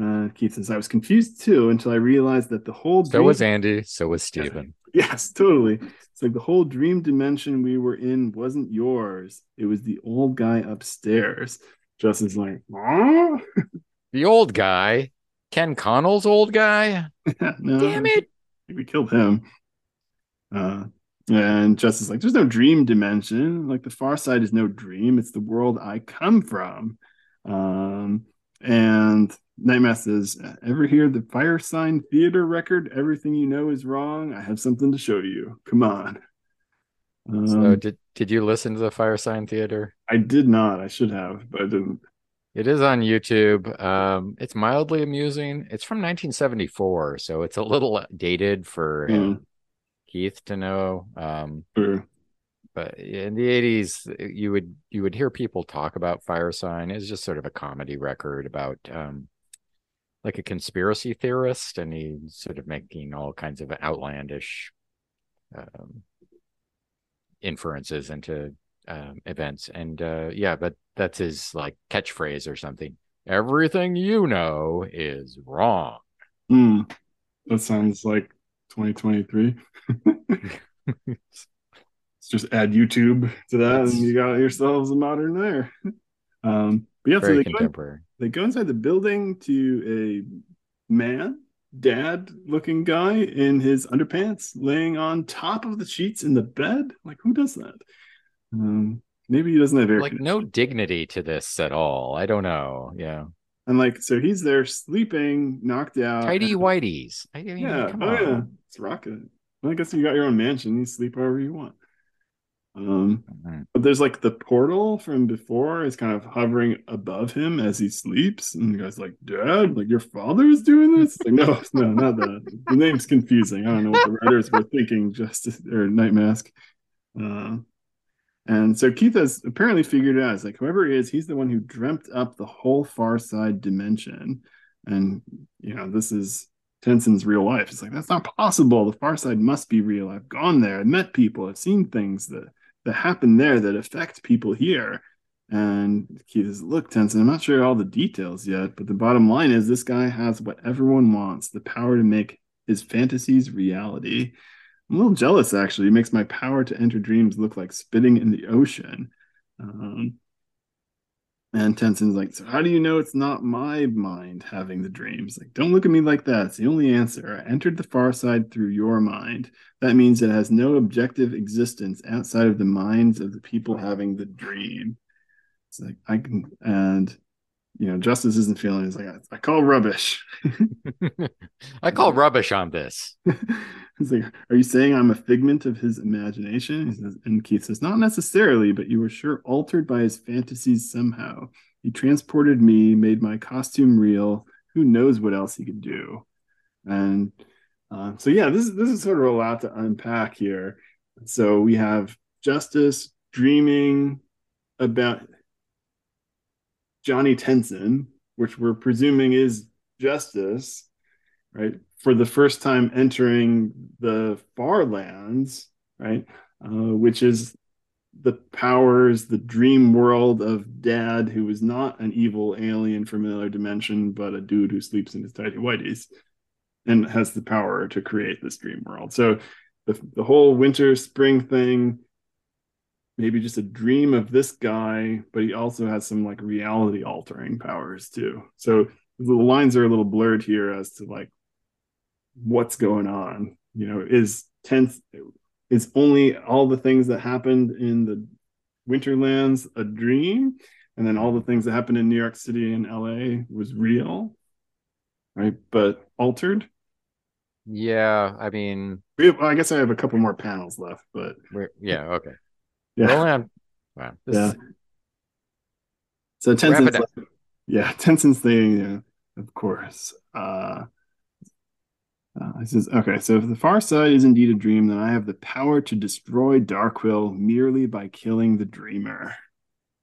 Uh, Keith says, I was confused too until I realized that the whole. So was Andy. So was Stephen. Yes, totally. It's like the whole dream dimension we were in wasn't yours. It was the old guy upstairs. Justin's like, Aw? The old guy, Ken Connell's old guy. no, Damn it! We killed him. Uh, and Justin's like, there's no dream dimension. Like the far side is no dream. It's the world I come from. Um, and Nightmask says, ever hear the Firesign Theater record? Everything you know is wrong. I have something to show you. Come on. Um, so did did you listen to the Firesign Theater? I did not. I should have, but I didn't. It is on YouTube. Um, it's mildly amusing. It's from 1974, so it's a little dated for mm. Keith to know. Um, sure. But in the 80s, you would you would hear people talk about Firesign. It's just sort of a comedy record about um, like a conspiracy theorist, and he's sort of making all kinds of outlandish um, inferences into um, events. And uh, yeah, but that's his like catchphrase or something. Everything you know is wrong. Mm, that sounds like 2023. Just add YouTube to that, and you got yourselves a modern there. Um, but yeah, so they go, they go inside the building to a man, dad looking guy in his underpants, laying on top of the sheets in the bed. Like, who does that? Um, maybe he doesn't have air. Like, no dignity to this at all. I don't know. Yeah. And like, so he's there sleeping, knocked out. Tidy whiteys. I mean, yeah. oh, on. yeah. It's rocket. Well, I guess you got your own mansion. You sleep wherever you want. Um, mm-hmm. but there's like the portal from before is kind of hovering above him as he sleeps, and the guy's like, "Dad, like your father is doing this." Like, no, no, not that. The name's confusing. I don't know what the writers were thinking. Justice or Night Mask. Uh, and so Keith has apparently figured it out. It's like whoever he is, he's the one who dreamt up the whole Far Side dimension, and you know this is Tensen's real life. It's like that's not possible. The Far Side must be real. I've gone there. I've met people. I've seen things that that happen there that affect people here. And Keith is, look, Tensen, I'm not sure all the details yet, but the bottom line is this guy has what everyone wants the power to make his fantasies reality. I'm a little jealous, actually. It makes my power to enter dreams look like spitting in the ocean. Um, and Tensen's like, so how do you know it's not my mind having the dreams? Like, don't look at me like that. It's the only answer. I entered the far side through your mind. That means it has no objective existence outside of the minds of the people having the dream. It's like I can, and you know, Justice isn't feeling. It's like I, I call rubbish. I call rubbish on this. He's like, "Are you saying I'm a figment of his imagination?" He says, and Keith says, "Not necessarily, but you were sure altered by his fantasies somehow. He transported me, made my costume real. Who knows what else he could do?" And uh, so, yeah, this this is sort of a lot to unpack here. So we have Justice dreaming about Johnny Tensen, which we're presuming is Justice, right? for the first time entering the far lands, right? Uh, which is the powers, the dream world of Dad, who is not an evil alien from another dimension, but a dude who sleeps in his tidy whities and has the power to create this dream world. So the, the whole winter spring thing maybe just a dream of this guy but he also has some like reality altering powers too. So the lines are a little blurred here as to like what's going on you know is tense is only all the things that happened in the winterlands a dream? And then all the things that happened in new york city and la was real right? But altered? Yeah i mean have, i guess i have a couple more panels left but yeah okay yeah wow this yeah so Tensen's like, yeah Tensen's thing yeah of course uh uh, it says, okay, so if the far side is indeed a dream, then I have the power to destroy Darkwill merely by killing the dreamer.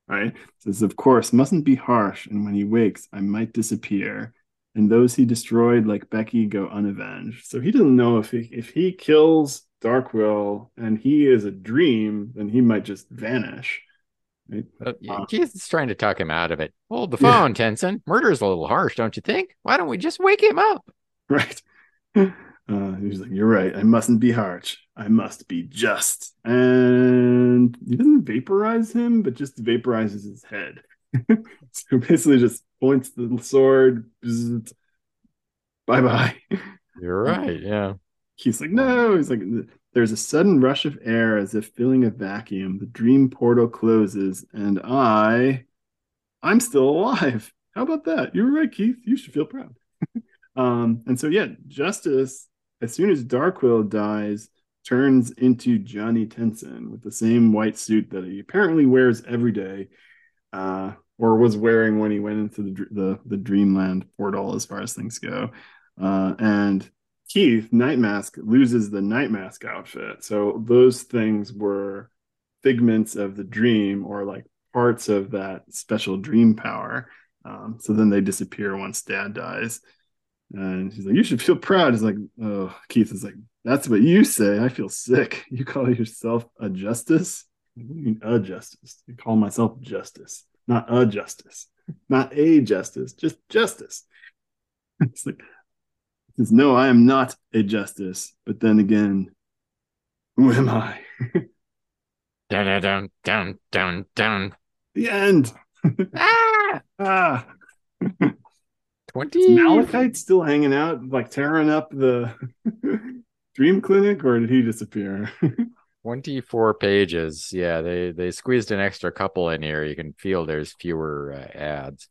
Right? It says, of course, mustn't be harsh, and when he wakes, I might disappear, and those he destroyed, like Becky, go unavenged. So he doesn't know if he if he kills Darkwill and he is a dream, then he might just vanish. Right? Uh, uh, trying to talk him out of it. Hold the phone, yeah. Murder is a little harsh, don't you think? Why don't we just wake him up? Right. Uh, he's like, "You're right. I mustn't be harsh. I must be just." And he doesn't vaporize him, but just vaporizes his head. so basically, just points the sword. Bye bye. You're right. Yeah. He's like, "No." He's like, "There's a sudden rush of air as if filling a vacuum. The dream portal closes, and I, I'm still alive. How about that? You're right, Keith. You should feel proud." Um, and so, yeah, Justice, as soon as Darkwill dies, turns into Johnny Tensen with the same white suit that he apparently wears every day, uh, or was wearing when he went into the, the, the Dreamland portal, as far as things go. Uh, and Keith, Night Mask, loses the Night Mask outfit. So those things were figments of the dream or like parts of that special dream power. Um, so then they disappear once dad dies. And he's like, You should feel proud. He's like, Oh, Keith is like, That's what you say. I feel sick. You call yourself a justice? What do you mean a justice? I call myself justice, not a justice, not a justice, just justice. it's like, says, No, I am not a justice. But then again, who am I? down, down, down, down, down, down. The end. ah! ah. 20 Is Malachite still hanging out, like tearing up the dream clinic, or did he disappear? 24 pages. Yeah, they they squeezed an extra couple in here. You can feel there's fewer uh, ads.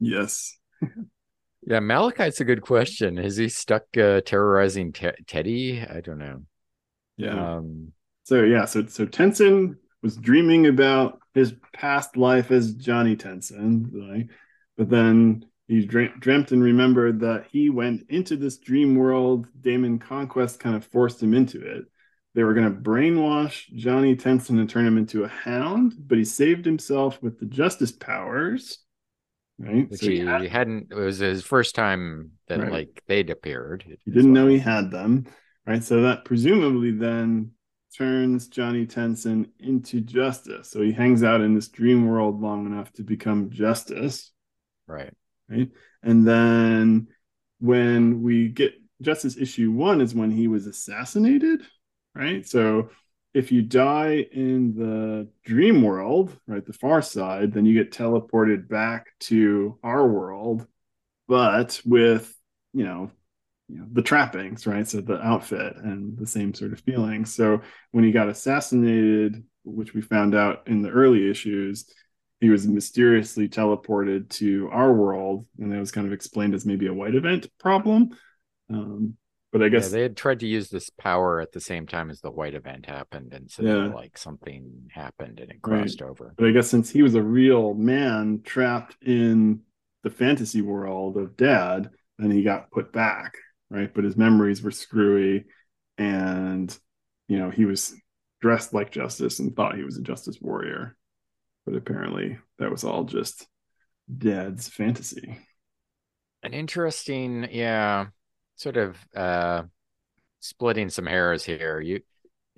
Yes. Yeah, Malachite's a good question. Is he stuck uh, terrorizing te- Teddy? I don't know. Yeah. Um, so yeah, so so Tensen was dreaming about his past life as Johnny right? but then he dreamt and remembered that he went into this dream world. Damon Conquest kind of forced him into it. They were going to brainwash Johnny Tensen and turn him into a hound, but he saved himself with the justice powers. Right. Which so he, had, hadn't, it was his first time that right. like they'd appeared. He didn't well. know he had them. Right. So that presumably then turns Johnny Tensen into justice. So he hangs out in this dream world long enough to become justice. Right right? And then when we get Justice issue one is when he was assassinated, right? So if you die in the dream world, right, the far side, then you get teleported back to our world, but with you know, you know the trappings, right? So the outfit and the same sort of feeling. So when he got assassinated, which we found out in the early issues, he was mysteriously teleported to our world, and that was kind of explained as maybe a white event problem. Um, but I guess yeah, they had tried to use this power at the same time as the white event happened, and so yeah. like something happened and it crossed right. over. But I guess since he was a real man trapped in the fantasy world of Dad, then he got put back, right? But his memories were screwy, and you know he was dressed like Justice and thought he was a Justice warrior but apparently that was all just dad's fantasy an interesting yeah sort of uh splitting some hairs here you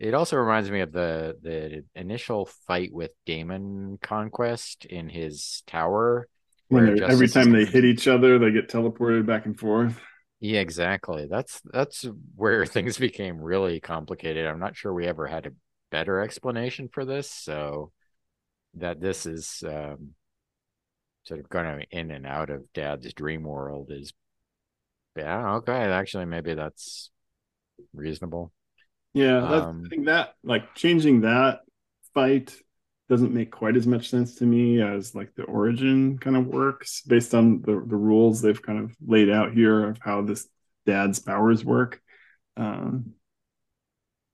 it also reminds me of the the initial fight with Damon Conquest in his tower. When every time they hit each other, they get teleported back and forth. Yeah, exactly. That's that's where things became really complicated. I'm not sure we ever had a better explanation for this, so that this is um, sort of going in and out of dad's dream world is yeah, okay. Actually, maybe that's reasonable. Yeah, that's, um, I think that like changing that fight doesn't make quite as much sense to me as like the origin kind of works based on the, the rules they've kind of laid out here of how this dad's powers work. Um,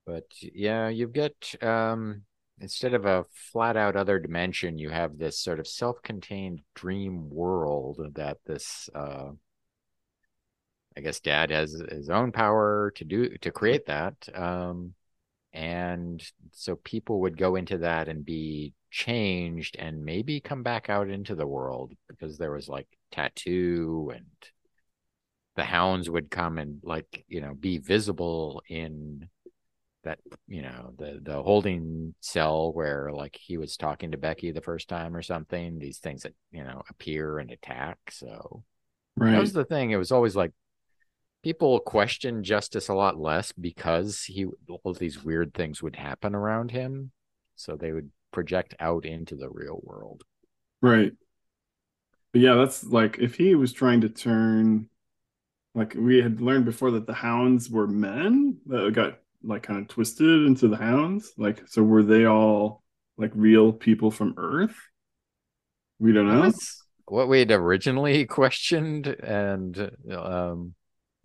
but yeah, you get um, instead of a flat out other dimension, you have this sort of self contained dream world that this uh, I guess dad has his own power to do to create that. Um, and so people would go into that and be changed and maybe come back out into the world because there was like tattoo and the hounds would come and like you know be visible in that you know the the holding cell where like he was talking to Becky the first time or something these things that you know appear and attack so right. that was the thing it was always like people question justice a lot less because he all these weird things would happen around him. So they would project out into the real world. Right. But yeah that's like if he was trying to turn like we had learned before that the hounds were men that got like kind of twisted into the hounds. Like so were they all like real people from earth? We don't know. That's what we had originally questioned and um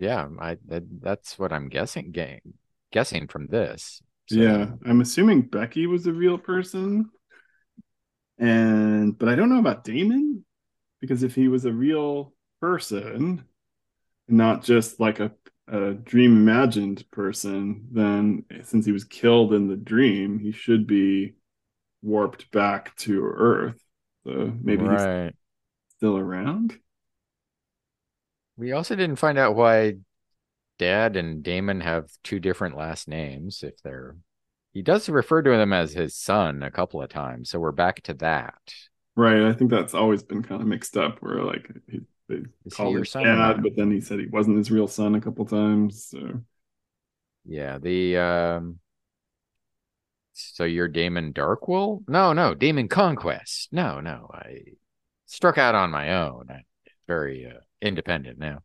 yeah, I that, that's what I'm guessing. Guessing from this. So. Yeah, I'm assuming Becky was a real person, and but I don't know about Damon because if he was a real person, not just like a a dream imagined person, then since he was killed in the dream, he should be warped back to Earth. So maybe right. he's still around. We also didn't find out why Dad and Damon have two different last names. If they're, he does refer to them as his son a couple of times. So we're back to that. Right. I think that's always been kind of mixed up where like he, they Is called him dad, but then he said he wasn't his real son a couple of times. So yeah, the um so you're Damon Darkwill? No, no, Damon Conquest. No, no, I struck out on my own. I, very uh, independent now.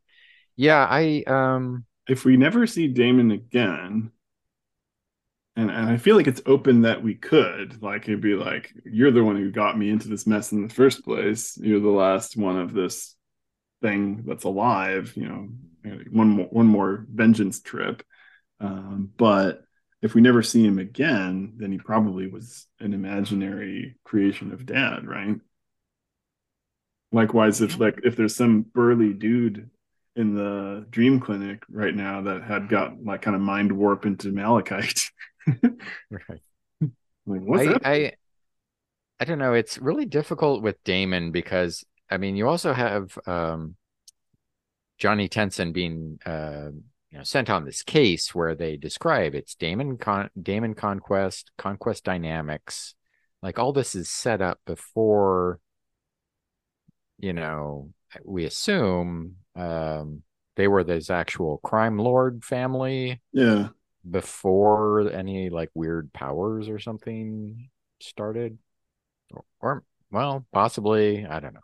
Yeah, I um if we never see Damon again, and, and I feel like it's open that we could, like it'd be like, you're the one who got me into this mess in the first place. You're the last one of this thing that's alive, you know, one more one more vengeance trip. Um, but if we never see him again, then he probably was an imaginary creation of dad, right? Likewise, if like if there's some burly dude in the dream clinic right now that had got like kind of mind warp into malachite. right. Like what's I, I I don't know. It's really difficult with Damon because I mean you also have um Johnny Tensen being uh you know sent on this case where they describe it's Damon Con- Damon Conquest, Conquest Dynamics. Like all this is set up before you know, we assume um, they were this actual crime lord family. Yeah. Before any like weird powers or something started, or, or well, possibly I don't know.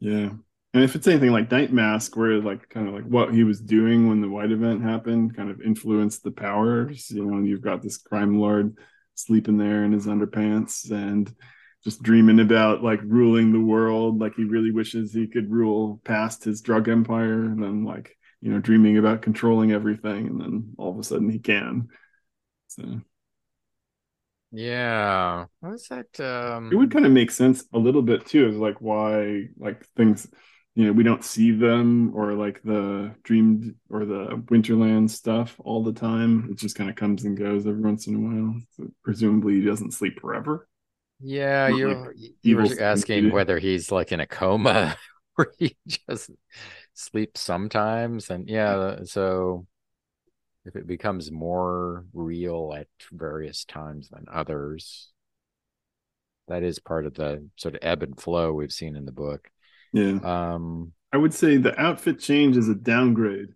Yeah, and if it's anything like Night Mask, where like kind of like what he was doing when the white event happened, kind of influenced the powers. You know, you've got this crime lord sleeping there in his underpants, and just dreaming about like ruling the world like he really wishes he could rule past his drug empire and then like you know dreaming about controlling everything and then all of a sudden he can. So. Yeah. What's that um it would kind of make sense a little bit too is like why like things you know we don't see them or like the dreamed or the winterland stuff all the time. It just kind of comes and goes every once in a while. So presumably he doesn't sleep forever yeah, you you were asking whether he's like in a coma where he just sleeps sometimes, and yeah, so if it becomes more real at various times than others, that is part of the sort of ebb and flow we've seen in the book. Yeah. Um, I would say the outfit change is a downgrade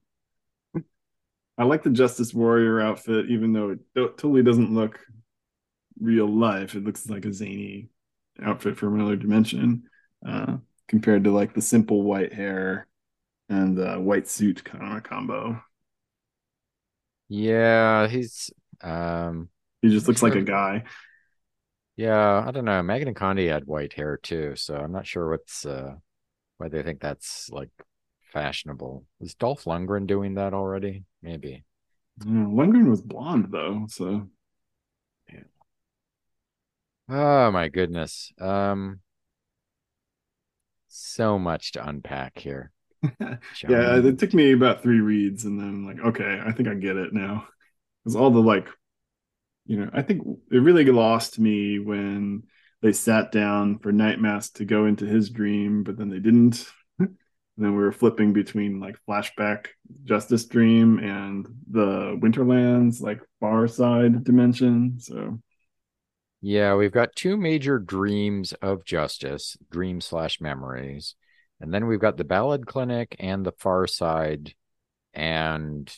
I like the Justice Warrior outfit, even though it totally doesn't look real life. It looks like a zany outfit from another dimension, uh, compared to like the simple white hair and the white suit kind of combo. Yeah, he's um he just looks sure. like a guy. Yeah, I don't know. Megan and Condi had white hair too, so I'm not sure what's uh why they think that's like fashionable. Is Dolph Lundgren doing that already? Maybe. Yeah, Lundgren was blonde though, so. Oh my goodness. Um so much to unpack here. yeah, it took me about three reads and then like, okay, I think I get it now. Because all the like, you know, I think it really lost me when they sat down for Nightmask to go into his dream, but then they didn't. and then we were flipping between like flashback Justice Dream and the Winterlands, like far side dimension. So yeah, we've got two major dreams of justice, dream slash memories. And then we've got the Ballad Clinic and the Far Side and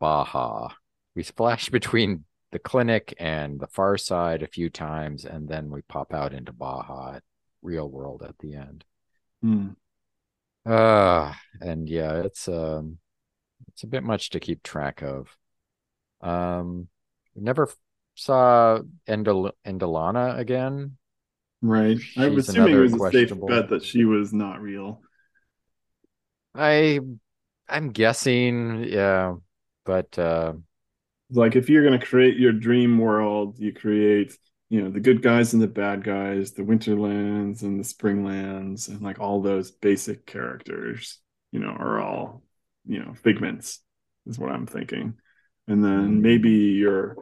Baja. We splash between the clinic and the far side a few times, and then we pop out into Baja at real world at the end. Mm. Uh, and yeah, it's um it's a bit much to keep track of. Um never saw Endel- Endalana again. Right. She's I'm assuming it was a safe bet that she was not real. I I'm guessing, yeah, but uh like if you're going to create your dream world, you create, you know, the good guys and the bad guys, the Winterlands and the Springlands, and like all those basic characters, you know, are all, you know, figments, is what I'm thinking. And then mm-hmm. maybe you're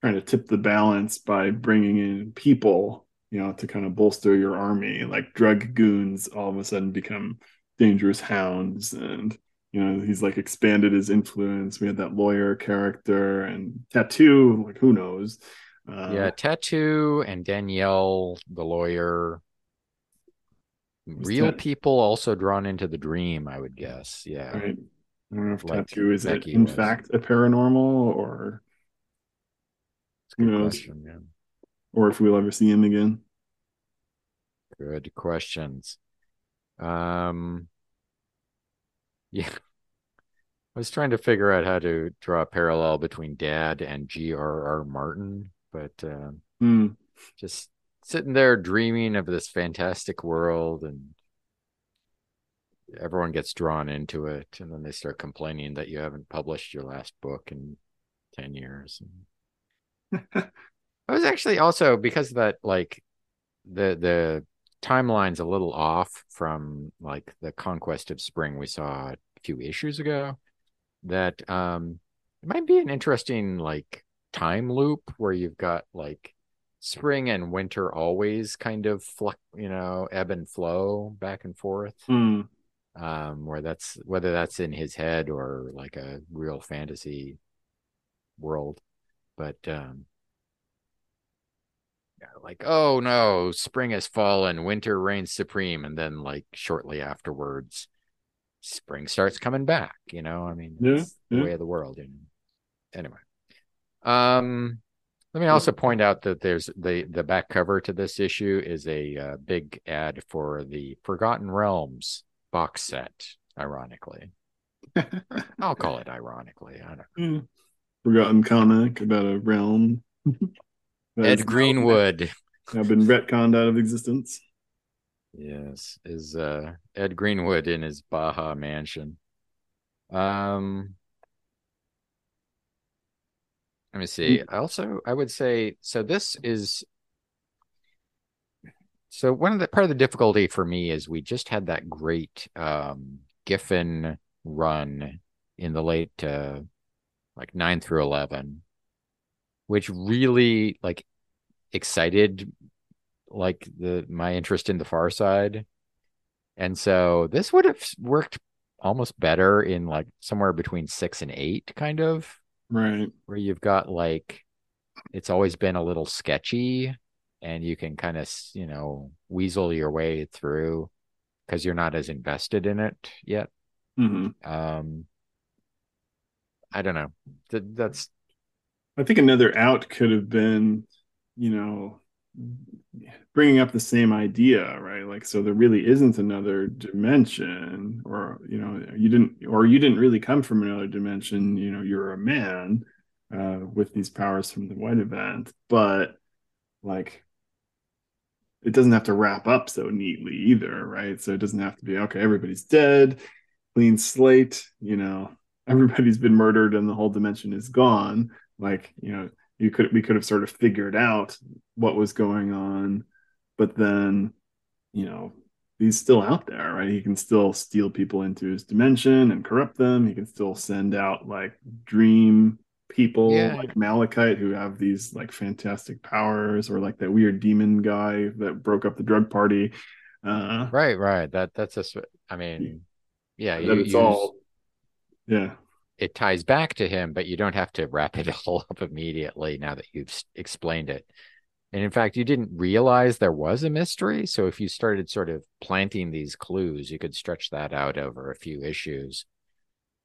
trying to tip the balance by bringing in people, you know, to kind of bolster your army. Like drug goons all of a sudden become dangerous hounds and you know he's like expanded his influence. We had that lawyer character and tattoo like who knows? Uh, yeah tattoo and danielle the lawyer. Real that... people also drawn into the dream i would guess. Yeah. Right. I don't know if like tattoo is it in was. fact a paranormal or who knows question, yeah. or if we'll ever see him again good questions um yeah I was trying to figure out how to draw a parallel between Dad and G.R.R. Martin, but uh, mm. just sitting there dreaming of this fantastic world, and everyone gets drawn into it, and then they start complaining that you haven't published your last book in ten years. I was actually also because of that, like the the timeline's a little off from like the conquest of spring we saw a few issues ago that um it might be an interesting like time loop where you've got like spring and winter always kind of flux, you know, ebb and flow back and forth. Mm. Um, where that's whether that's in his head or like a real fantasy world. But um yeah, like, oh no, spring has fallen, winter reigns supreme, and then like shortly afterwards, spring starts coming back. You know, I mean, yeah, the way of the world. And anyway, um, let me also point out that there's the the back cover to this issue is a uh, big ad for the Forgotten Realms box set. Ironically, I'll call it ironically. I don't know. Forgotten comic about a realm. Ed Greenwood. I've been retconned out of existence. Yes, is uh, Ed Greenwood in his Baja mansion. Um, let me see. Hmm. Also, I would say so. This is so one of the part of the difficulty for me is we just had that great um, Giffen run in the late uh, like nine through eleven, which really like excited like the my interest in the far side. And so this would have worked almost better in like somewhere between six and eight kind of. Right. Where you've got like it's always been a little sketchy and you can kind of you know weasel your way through because you're not as invested in it yet. Mm-hmm. um I don't know. That's. I think another out could have been, you know, bringing up the same idea, right? Like, so there really isn't another dimension, or you know, you didn't, or you didn't really come from another dimension. You know, you're a man uh, with these powers from the white event, but like it doesn't have to wrap up so neatly either, right? So it doesn't have to be okay, everybody's dead, clean slate, you know, everybody's been murdered and the whole dimension is gone. Like, you know, you could we could have sort of figured out what was going on, but then, you know, he's still out there, right? He can still steal people into his dimension and corrupt them. He can still send out like dream people yeah. like Malachite who have these like fantastic powers, or like that weird demon guy that broke up the drug party. Uh, right, right. That that's just. I mean, yeah, you, it's use, all. Yeah, it ties back to him, but you don't have to wrap it all up immediately now that you've explained it. And in fact, you didn't realize there was a mystery. So if you started sort of planting these clues, you could stretch that out over a few issues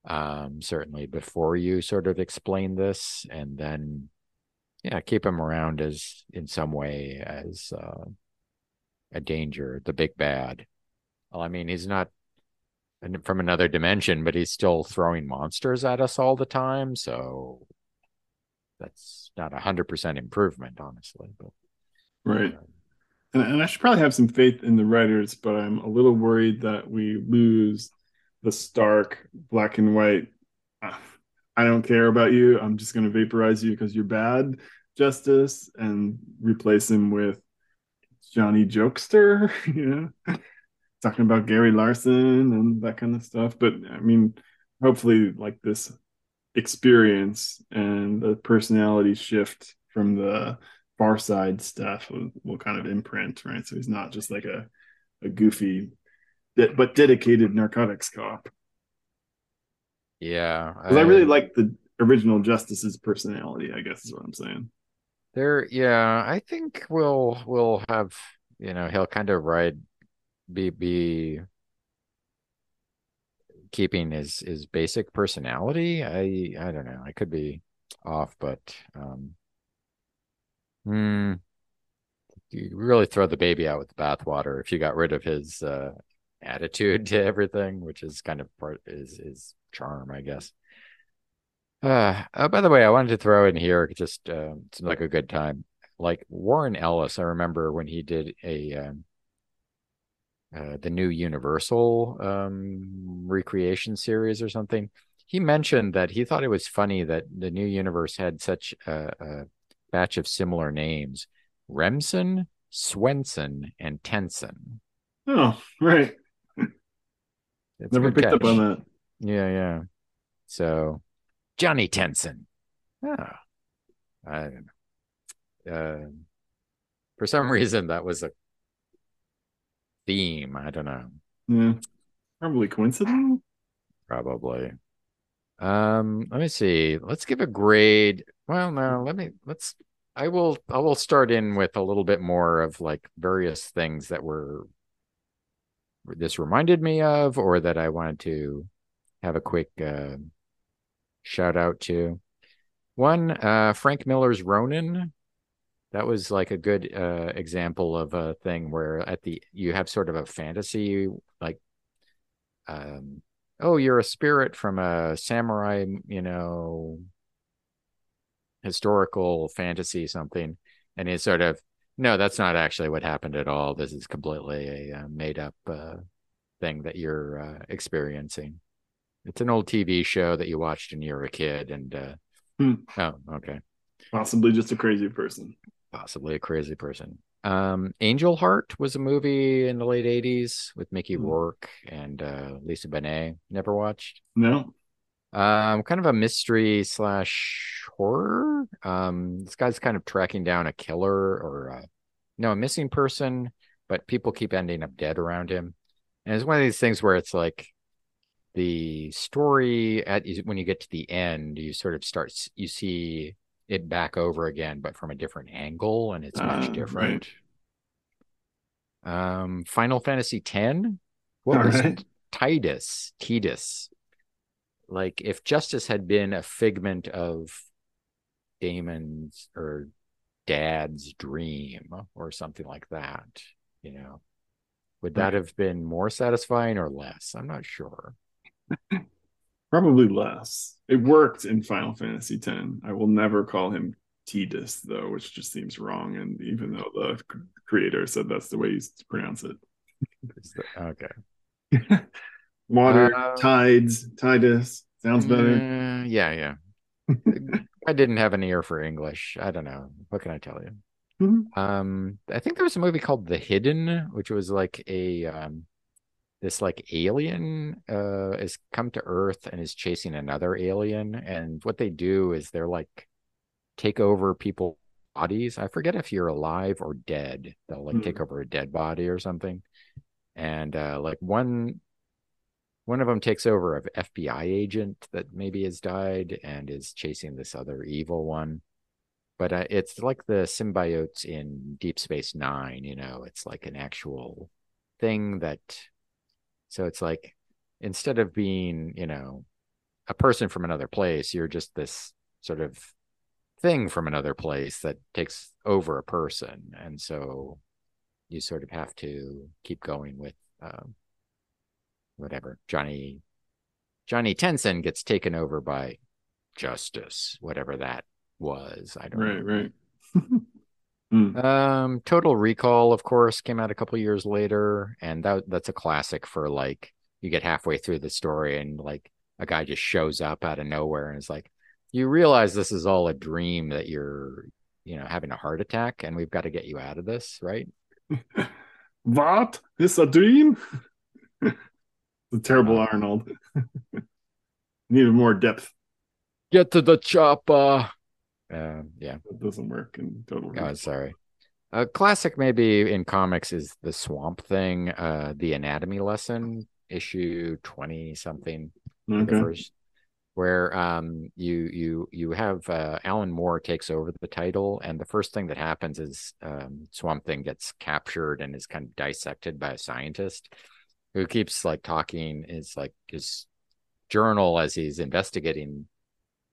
um, certainly before you sort of explain this, and then yeah, keep him around as in some way as uh, a danger, the big bad. Well, I mean, he's not from another dimension, but he's still throwing monsters at us all the time, so that's not a hundred percent improvement, honestly. But right. Uh, and, and I should probably have some faith in the writers, but I'm a little worried that we lose the stark black and white i don't care about you i'm just going to vaporize you because you're bad justice and replace him with johnny jokester you know talking about gary larson and that kind of stuff but i mean hopefully like this experience and the personality shift from the far side stuff will, will kind of imprint right so he's not just like a a goofy but dedicated narcotics cop. Yeah, I, I really like the original Justice's personality. I guess is what I'm saying. There, yeah, I think we'll we'll have you know he'll kind of ride be be keeping his his basic personality. I I don't know. I could be off, but um, hmm, you really throw the baby out with the bathwater if you got rid of his uh, attitude to everything, which is kind of part is is charm, I guess. Uh, oh, by the way, I wanted to throw in here just uh, seems like a good time. Like Warren Ellis, I remember when he did a um, uh, the new Universal um, recreation series or something. He mentioned that he thought it was funny that the new universe had such a, a batch of similar names: Remsen, Swensen, and Tensen. Oh, right. Never picked catch. up on that. Yeah, yeah. So Johnny Tensen. Oh, I don't know. Uh, for some reason, that was a theme. I don't know. Yeah, probably coincidental. Probably. Um, let me see. Let's give a grade. Well, no, let me let's I will I will start in with a little bit more of like various things that were this reminded me of or that I wanted to have a quick uh, shout out to. One, uh, Frank Miller's Ronin. That was like a good uh, example of a thing where at the you have sort of a fantasy like, um, oh, you're a spirit from a samurai, you know, historical fantasy something, and it's sort of no, that's not actually what happened at all. This is completely a uh, made up uh, thing that you're uh, experiencing. It's an old TV show that you watched when you were a kid, and uh, hmm. oh, okay, possibly just a crazy person. Possibly a crazy person. Um, Angel Heart was a movie in the late '80s with Mickey hmm. Rourke and uh, Lisa Bonet. Never watched? No. Um, kind of a mystery slash horror. Um, this guy's kind of tracking down a killer or a, no, a missing person, but people keep ending up dead around him. And it's one of these things where it's like the story at when you get to the end, you sort of start you see it back over again, but from a different angle, and it's much uh, different. Right. Um, Final Fantasy X. What All was right. Tidus? Tidus like if justice had been a figment of Damon's or dad's dream or something like that, you know, would that Right. have been more satisfying or less? I'm not sure. Probably less. It worked in Final Fantasy X. I will never call him Tidus though, which just seems wrong. And even though the creator said that's the way you pronounce it. okay. water, Uh, tides, Tidus sounds better. Mm, yeah, yeah. I didn't have an ear for English. I don't know. What can I tell you? Mhm. Um, I think there was a movie called The Hidden, which was like a um this like alien uh has come to Earth and is chasing another alien. And what they do is they're like take over people's bodies. I forget if you're alive or dead. They'll like Hmm. take over a dead body or something. And uh like one one of them takes over a FBI agent that maybe has died and is chasing this other evil one. But uh, it's like the symbiotes in Deep Space Nine, you know, it's like an actual thing that. So it's like instead of being, you know, a person from another place, you're just this sort of thing from another place that takes over a person. And so you sort of have to keep going with um, whatever Johnny Johnny Tensen gets taken over by justice, whatever that was. I don't Right, know. right. Hmm. Um, Total Recall, of course, came out a couple years later, and that that's a classic for like you get halfway through the story and like a guy just shows up out of nowhere and is like, you realize this is all a dream that you're, you know, having a heart attack, and we've got to get you out of this, right? What? This a dream? the terrible Uh, Arnold. Needed more depth. Get to the chopper. Uh, yeah. That doesn't work in Total Oh, sorry. A classic maybe in comics is the Swamp Thing, uh, the Anatomy Lesson, issue twenty something, Okay. first, where um you you you have uh, Alan Moore takes over the title, and the first thing that happens is um, Swamp Thing gets captured and is kind of dissected by a scientist who keeps like talking is like his journal as he's investigating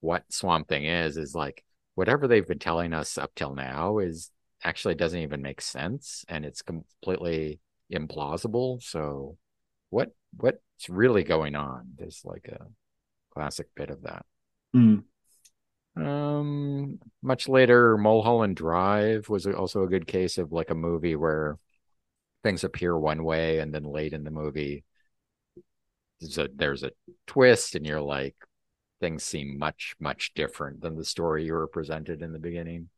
what Swamp Thing is is like whatever they've been telling us up till now is actually doesn't even make sense and it's completely implausible. So what what's really going on? There's like a classic bit of that. Hmm. Um, much later, Mulholland Drive was also a good case of like a movie where things appear one way and then late in the movie, there's a, there's a twist, and you're like, things seem much much different than the story you were presented in the beginning.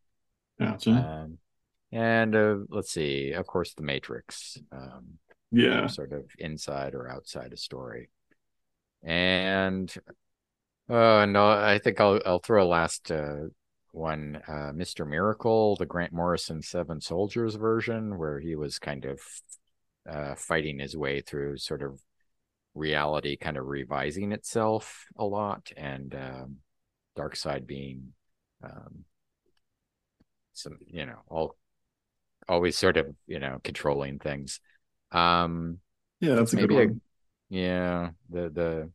Gotcha. Um, and uh, let's see, of course, The Matrix. Um, yeah. sort of inside or outside a story. And uh no, I think I'll I'll throw a last uh one uh Mr. Miracle, the Grant Morrison Seven Soldiers version where he was kind of uh fighting his way through sort of reality kind of revising itself a lot and um Darkseid being um some you know all always sort of you know controlling things um Yeah, that's a good maybe a- one. yeah the the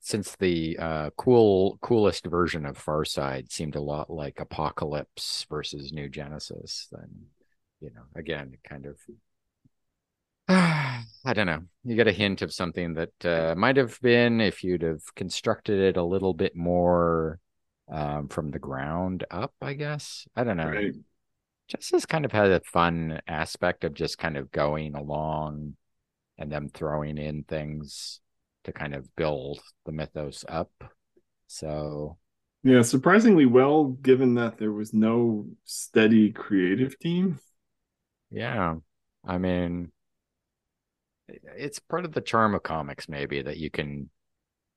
since the uh cool coolest version of Farside seemed a lot like Apokolips versus New Genesis then you know again kind of I don't know you get a hint of something that uh might have been if you'd have constructed it a little bit more um from the ground up I guess I don't know Right. Justice kind of had a fun aspect of just kind of going along and them throwing in things to kind of build the mythos up. So Yeah, surprisingly well, given that there was no steady creative team. yeah, I mean, it's part of the charm of comics, maybe that you can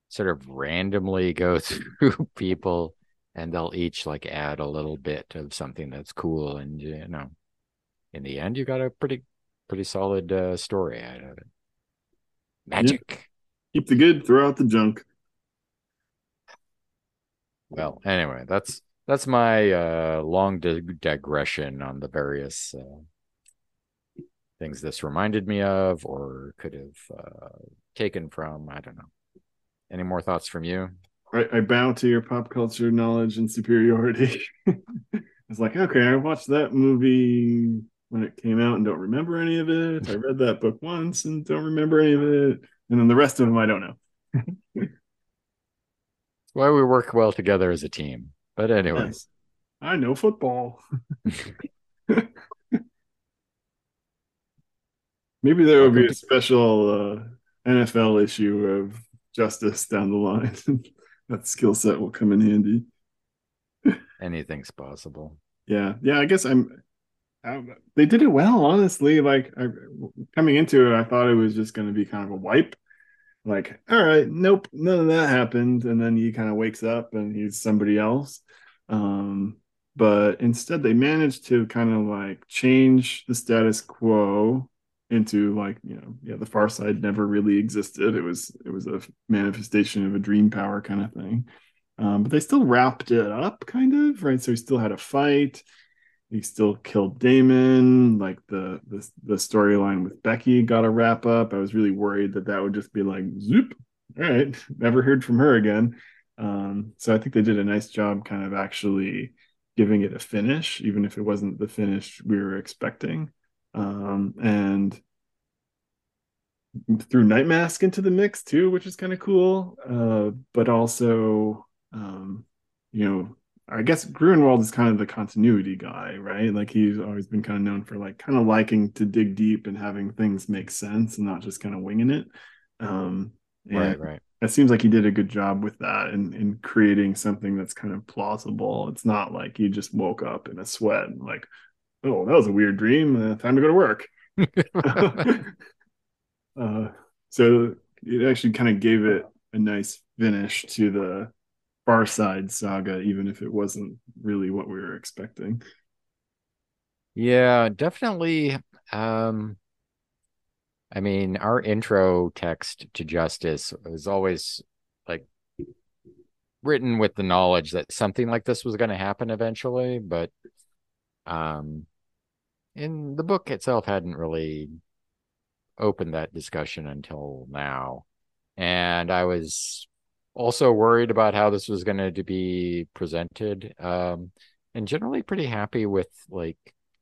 sort of randomly go through people and they'll each like add a little bit of something that's cool. And, you know, in the end, you got a pretty, pretty solid uh, story out of it. Magic. Keep the good, throw out the junk. Well, anyway, that's that's my uh, long dig- digression on the various uh, things this reminded me of, or could have uh, taken from. I don't know. any more thoughts from you? I, I bow to your pop culture knowledge and superiority. it's like, okay, I watched that movie when it came out and don't remember any of it. I read that book once and don't remember any of it. And then the rest of them I don't know. Why we work well together as a team. But anyways. Yes. I know football. Maybe there will be a special uh, NFL issue of justice down the line. that skill set will come in handy. Anything's possible. Yeah, yeah. I guess I'm. I, they did it well, honestly. Like I, coming into it, I thought it was just going to be kind of a wipe. Like, all right, nope, none of that happened, and then he kind of wakes up and he's somebody else. Um, but instead, they managed to kind of like change the status quo into like you know yeah the far side never really existed. It was it was a manifestation of a dream power kind of thing. Um, but they still wrapped it up kind of right? So he still had a fight. He still killed damon. Like the the, the storyline with Becky got a wrap up. I was really worried that that would just be like zoop. All right. Never heard from her again. Um, so I think they did a nice job kind of actually giving it a finish even if it wasn't the finish we were expecting um, and threw Night Mask into the mix too, which is kind of cool. Uh, but also, um, you know, I guess Gruenwald is kind of the continuity guy, right? Like he's always been kind of known for like kind of liking to dig deep and having things make sense and not just kind of winging it. Um, right, right. It seems like he did a good job with that and in, in creating something that's kind of plausible. It's not like he just woke up in a sweat and like, oh, that was a weird dream. Uh, time to go to work. uh, so it actually kind of gave it a nice finish to the Far Side saga, even if it wasn't really what we were expecting. Yeah, definitely. Um, I mean, our intro text to Justice was always like written with the knowledge that something like this was going to happen eventually, but um, in the book itself hadn't really opened that discussion until now. And I was also worried about how this was going to be presented. Um, and generally pretty happy with like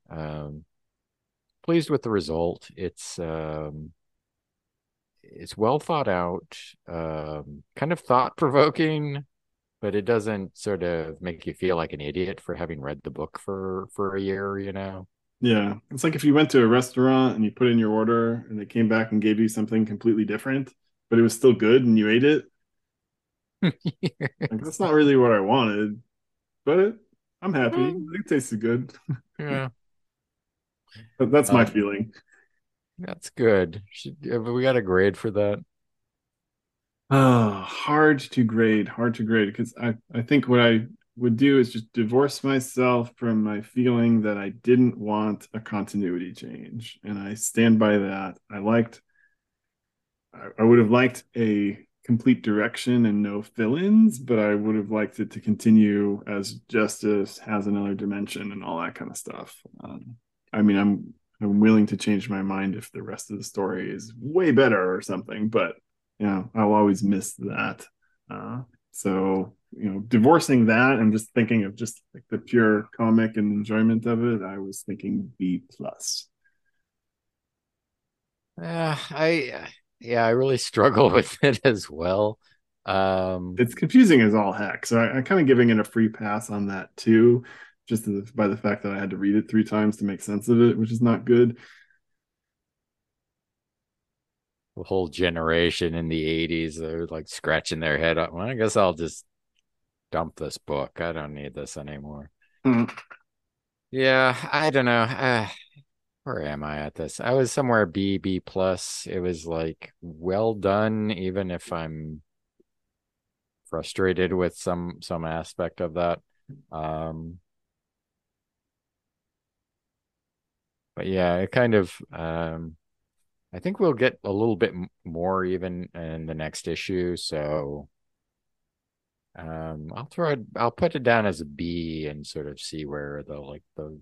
um, pleased with the result. It's um, it's well thought out, um, kind of thought provoking, but it doesn't sort of make you feel like an idiot for having read the book for for a year. You know. Yeah. It's like if you went to a restaurant and you put in your order and they came back and gave you something completely different, but it was still good and you ate it. like, that's not really what I wanted, but I'm happy. It tasted good. Yeah. that's my um, feeling. That's good. Should, we got a grade for that? Oh, hard to grade, hard to grade because I, I think what I would do is just divorce myself from my feeling that I didn't want a continuity change. And I stand by that. I liked, I, I would have liked a complete direction and no fill ins, but I would have liked it to continue as justice has another dimension and all that kind of stuff. Um, I mean, I'm, I'm willing to change my mind if the rest of the story is way better or something, but know, I'll always miss that. Uh, so you know, divorcing that and just thinking of just like the pure comic and enjoyment of it, I was thinking B plus. Yeah, I yeah, I really struggle with it as well. Um It's confusing as all heck. So I, am kind of giving it a free pass on that too, just by the fact that I had to read it three times to make sense of it, which is not good. Whole generation in the 80s, they're like scratching their head up. Well, I guess I'll just dump this book. I don't need this anymore. Mm. Yeah, I don't know. Uh, where am I at this? I was somewhere B, B plus. It was like well done, even if I'm frustrated with some some aspect of that. Um, but yeah, it kind of um, I think we'll get a little bit more even in the next issue. So um, I'll throw it. I'll put it down as a B and sort of see where the like the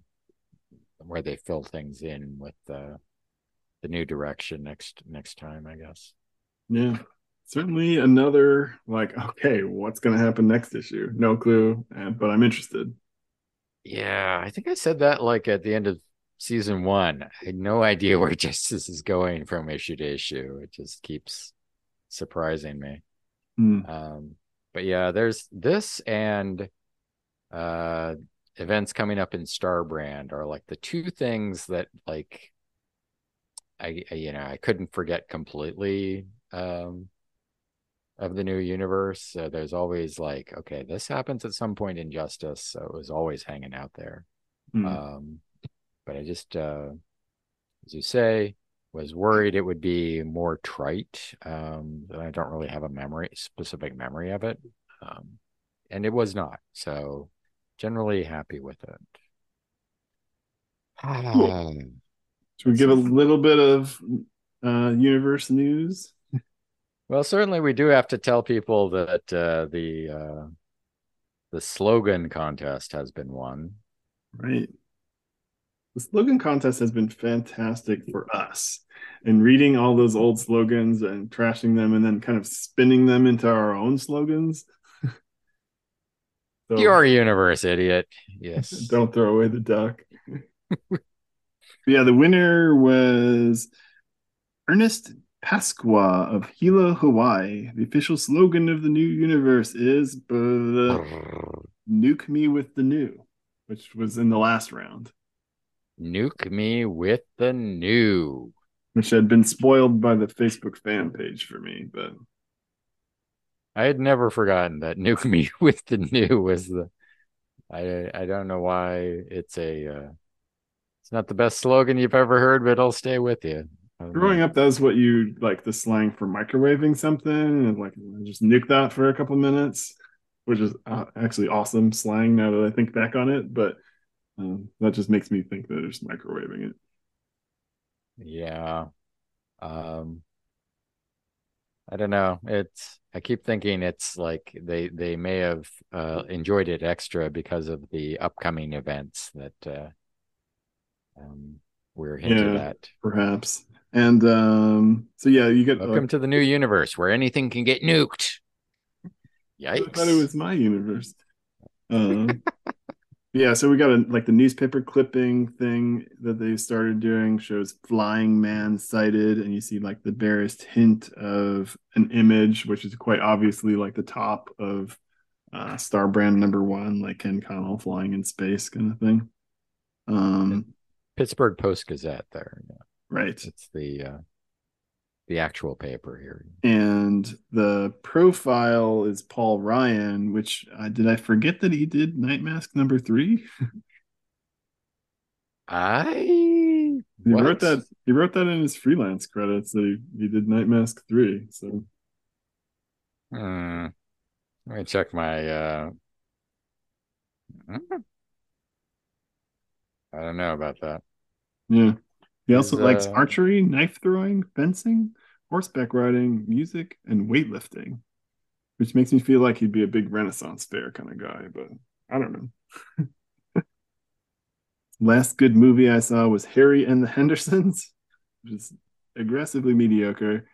where they fill things in with the the new direction next next time. I guess. Yeah, certainly another like, okay, what's going to happen next issue? No clue, but I'm interested. Yeah, I think I said that like at the end of season one. I had no idea where Justice is going from issue to issue. It just keeps surprising me. Hmm. Um, but yeah, there's this and uh events coming up in Starbrand are like the two things that like I, I you know I couldn't forget completely um of the new universe. Uh, there's always like okay, this happens at some point in Justice, so it was always hanging out there. Hmm. Um, but I just uh, as you say was worried it would be more trite. Um, I don't really have a memory specific memory of it. Um, and it was not. So generally happy with it. Cool. Should we give a little bit of uh, universe news? Well, certainly we do have to tell people that uh, the uh, the slogan contest has been won. Right. The slogan contest has been fantastic for us. And reading all those old slogans and trashing them and then kind of spinning them into our own slogans. so, Your universe, idiot. Yes. Don't throw away the duck. yeah, the winner was Ernest Pasqua of Hilo, Hawaii. The official slogan of the new universe is "Nuke me with the new," which was in the last round. Nuke me with the new, which had been spoiled by the Facebook fan page for me, but I had never forgotten that "Nuke me with the new" was the. I I don't know why it's a. Uh, it's not the best slogan you've ever heard, but it'll stay with you. Growing up, that was what you like the slang for microwaving something, and like just nuke that for a couple minutes, which is uh, actually awesome slang now that I think back on it. But um, that just makes me think that it's microwaving it. Yeah. Um, I don't know. It's I keep thinking it's like they they may have uh, enjoyed it extra because of the upcoming events that uh, um, we're hinted Yeah, at. perhaps. And um, so yeah, you get. Welcome to the new universe where anything can get nuked. I Yikes! thought it was my universe. Um, yeah, so we got a like the newspaper clipping thing that they started doing shows flying man sighted, and you see like the barest hint of an image, which is quite obviously like the top of uh, Star Brand number one, like Ken Connell flying in space kind of thing. Um, Pittsburgh Post Gazette. There, yeah. right. it's the uh, the actual paper here. and the profile is Paul Ryan, which uh, did I forget that he did Night Mask number three? I He what? wrote that. He wrote that in his freelance credits that he, he did Night Mask three. So Hmm. Let me check my. uh hmm. I don't know about that. yeah, he also He's, likes uh, archery, knife throwing, fencing, horseback riding, music, and weightlifting, which makes me feel like he'd be a big Renaissance fair kind of guy. But I don't know. Last good movie I saw was Harry and the Hendersons, which is aggressively mediocre.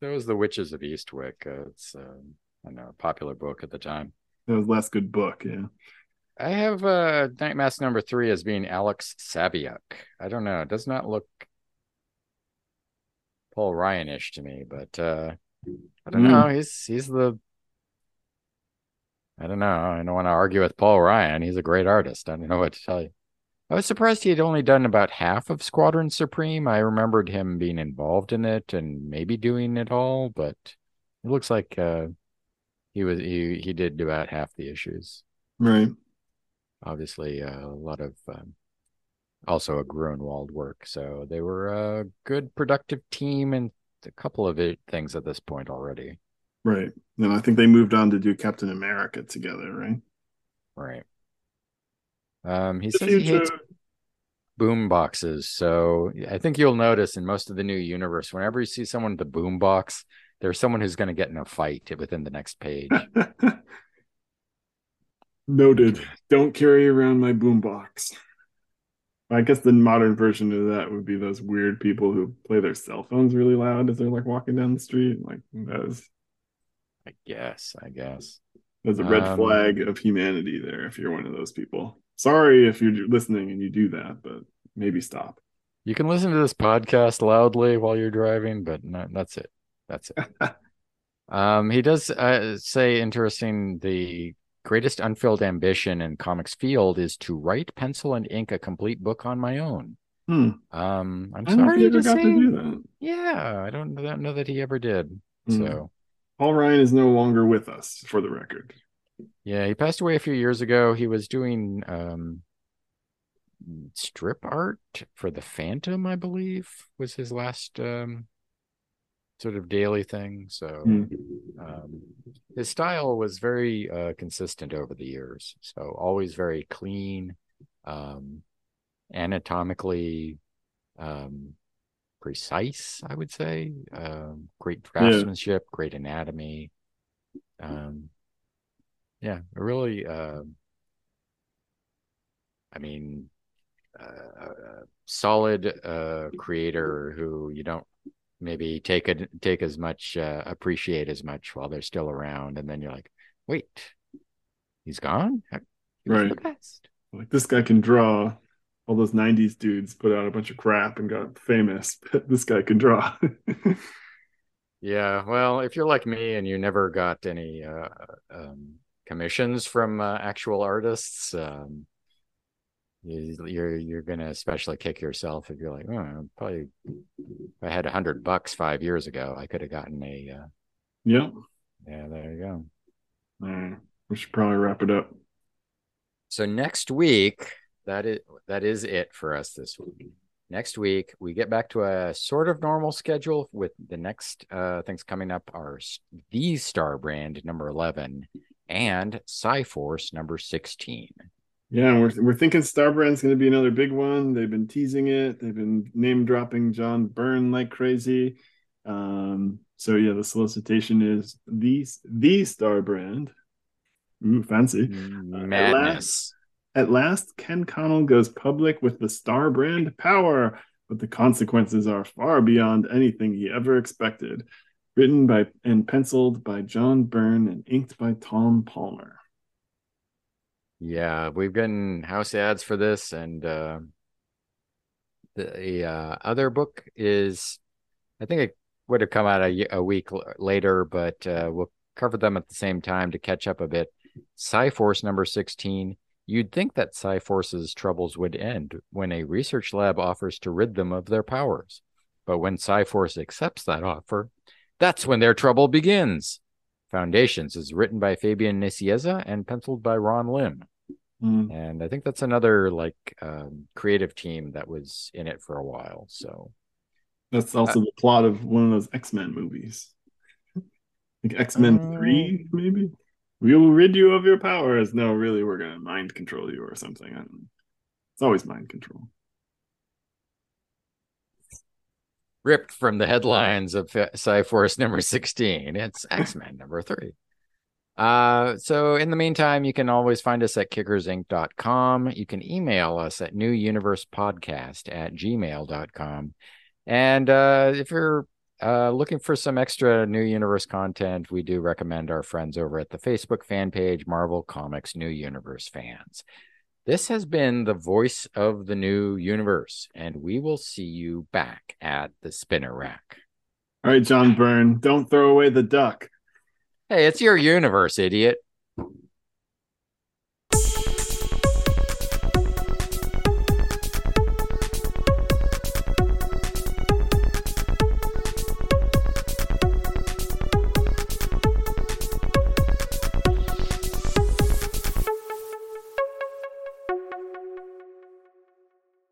So was The Witches of Eastwick. Uh, it's um, I know a popular book at the time. That was last good book. Yeah. I have uh Night Mask number three as being Alex Saviuk. I don't know. It does not look Paul Ryan-ish to me, but uh I don't Mm. know. He's he's the I don't know. I don't want to argue with Paul Ryan. He's a great artist. I don't know what to tell you. I was surprised he had only done about half of Squadron Supreme. I remembered him being involved in it and maybe doing it all, but it looks like uh he was he he did about half the issues Right. Obviously uh, a lot of um, also a Gruenwald work. So they were a good, productive team and a couple of things at this point already. Right. And I think they moved on to do Captain America together, right? Right. Um, he The says he hates boom boxes. So I think you'll notice in most of the new universe, whenever you see someone with a boom box, there's someone who's going to get in a fight within the next page. Noted. Don't carry around my boombox. I guess the modern version of that would be those weird people who play their cell phones really loud as they're like walking down the street. Like that is I guess. I guess. There's a red Um, flag of humanity there if you're one of those people. Sorry if you're listening and you do that, but maybe stop. You can listen to this podcast loudly while you're driving, but no, that's it. That's it. um, he does uh, say interesting. The greatest unfilled ambition in comics field is to write, pencil, and ink a complete book on my own. Hmm. Um, I'm I don't know if sorry he ever to got say, to do that. yeah, I don't, I don't know that he ever did. Hmm. So Paul Ryan is no longer with us, for the record. yeah, he passed away a few years ago. He was doing um strip art for the Phantom, I believe, was his last um sort of daily thing. So Hmm. um his style was very uh consistent over the years. So always very clean, um anatomically um precise, I would say. Um great draftsmanship, great anatomy. Um yeah, really uh I mean uh, a solid uh creator who you don't maybe take a, take as much uh, appreciate as much while they're still around and then you're like wait he's gone he Right. best Like this guy can draw. All those '90s dudes put out a bunch of crap and got famous, but this guy can draw. yeah well if you're like me and you never got any uh um commissions from uh, actual artists um you're you're gonna especially kick yourself if you're like oh probably if I had a hundred bucks five years ago I could have gotten a uh, yep. yeah there you go All right. We should probably wrap it up. So next week, that is that is it for us this week. Next week, we get back to a sort of normal schedule with the next uh, things coming up are the Star Brand number eleven and Psi-Force number sixteen. Yeah, we're we're thinking Starbrand's going to be another big one. They've been teasing it. They've been name dropping John Byrne like crazy. Um, so yeah, the solicitation is the the Starbrand. Ooh, fancy. Madness. At last, Ken Connell goes public with the Starbrand power, but the consequences are far beyond anything he ever expected. Written by and penciled by John Byrne and inked by Tom Palmer. Yeah, we've gotten house ads for this, and uh, the uh, other book is, I think it would have come out a week l- later, but uh, we'll cover them at the same time to catch up a bit. Psi-Force number 16. You'd think that Psi-Force's troubles would end when a research lab offers to rid them of their powers. But when Psi-Force accepts that offer, that's when their trouble begins. Foundations is written by Fabian Nicieza and penciled by Ron Lim. Mm. And I think that's another like um, creative team that was in it for a while. So That's also the plot of one of those X Men movies. Like X Men Oh. 3, maybe? We will rid you of your powers. No, really, we're going to mind control you or something. I don't know. It's always mind control. Ripped from the headlines of Psi-Force number 16, it's X Men number three. Uh, so in the meantime, you can always find us at kickersinc.com. You can email us at newuniversepodcast at gmail.com. And uh, if you're uh, looking for some extra New Universe content, we do recommend our friends over at the Facebook fan page, Marvel Comics New Universe Fans. This has been the voice of the new universe, and we will see you back at the spinner rack. All right, John Byrne, don't throw away the duck. Hey, it's your universe, idiot.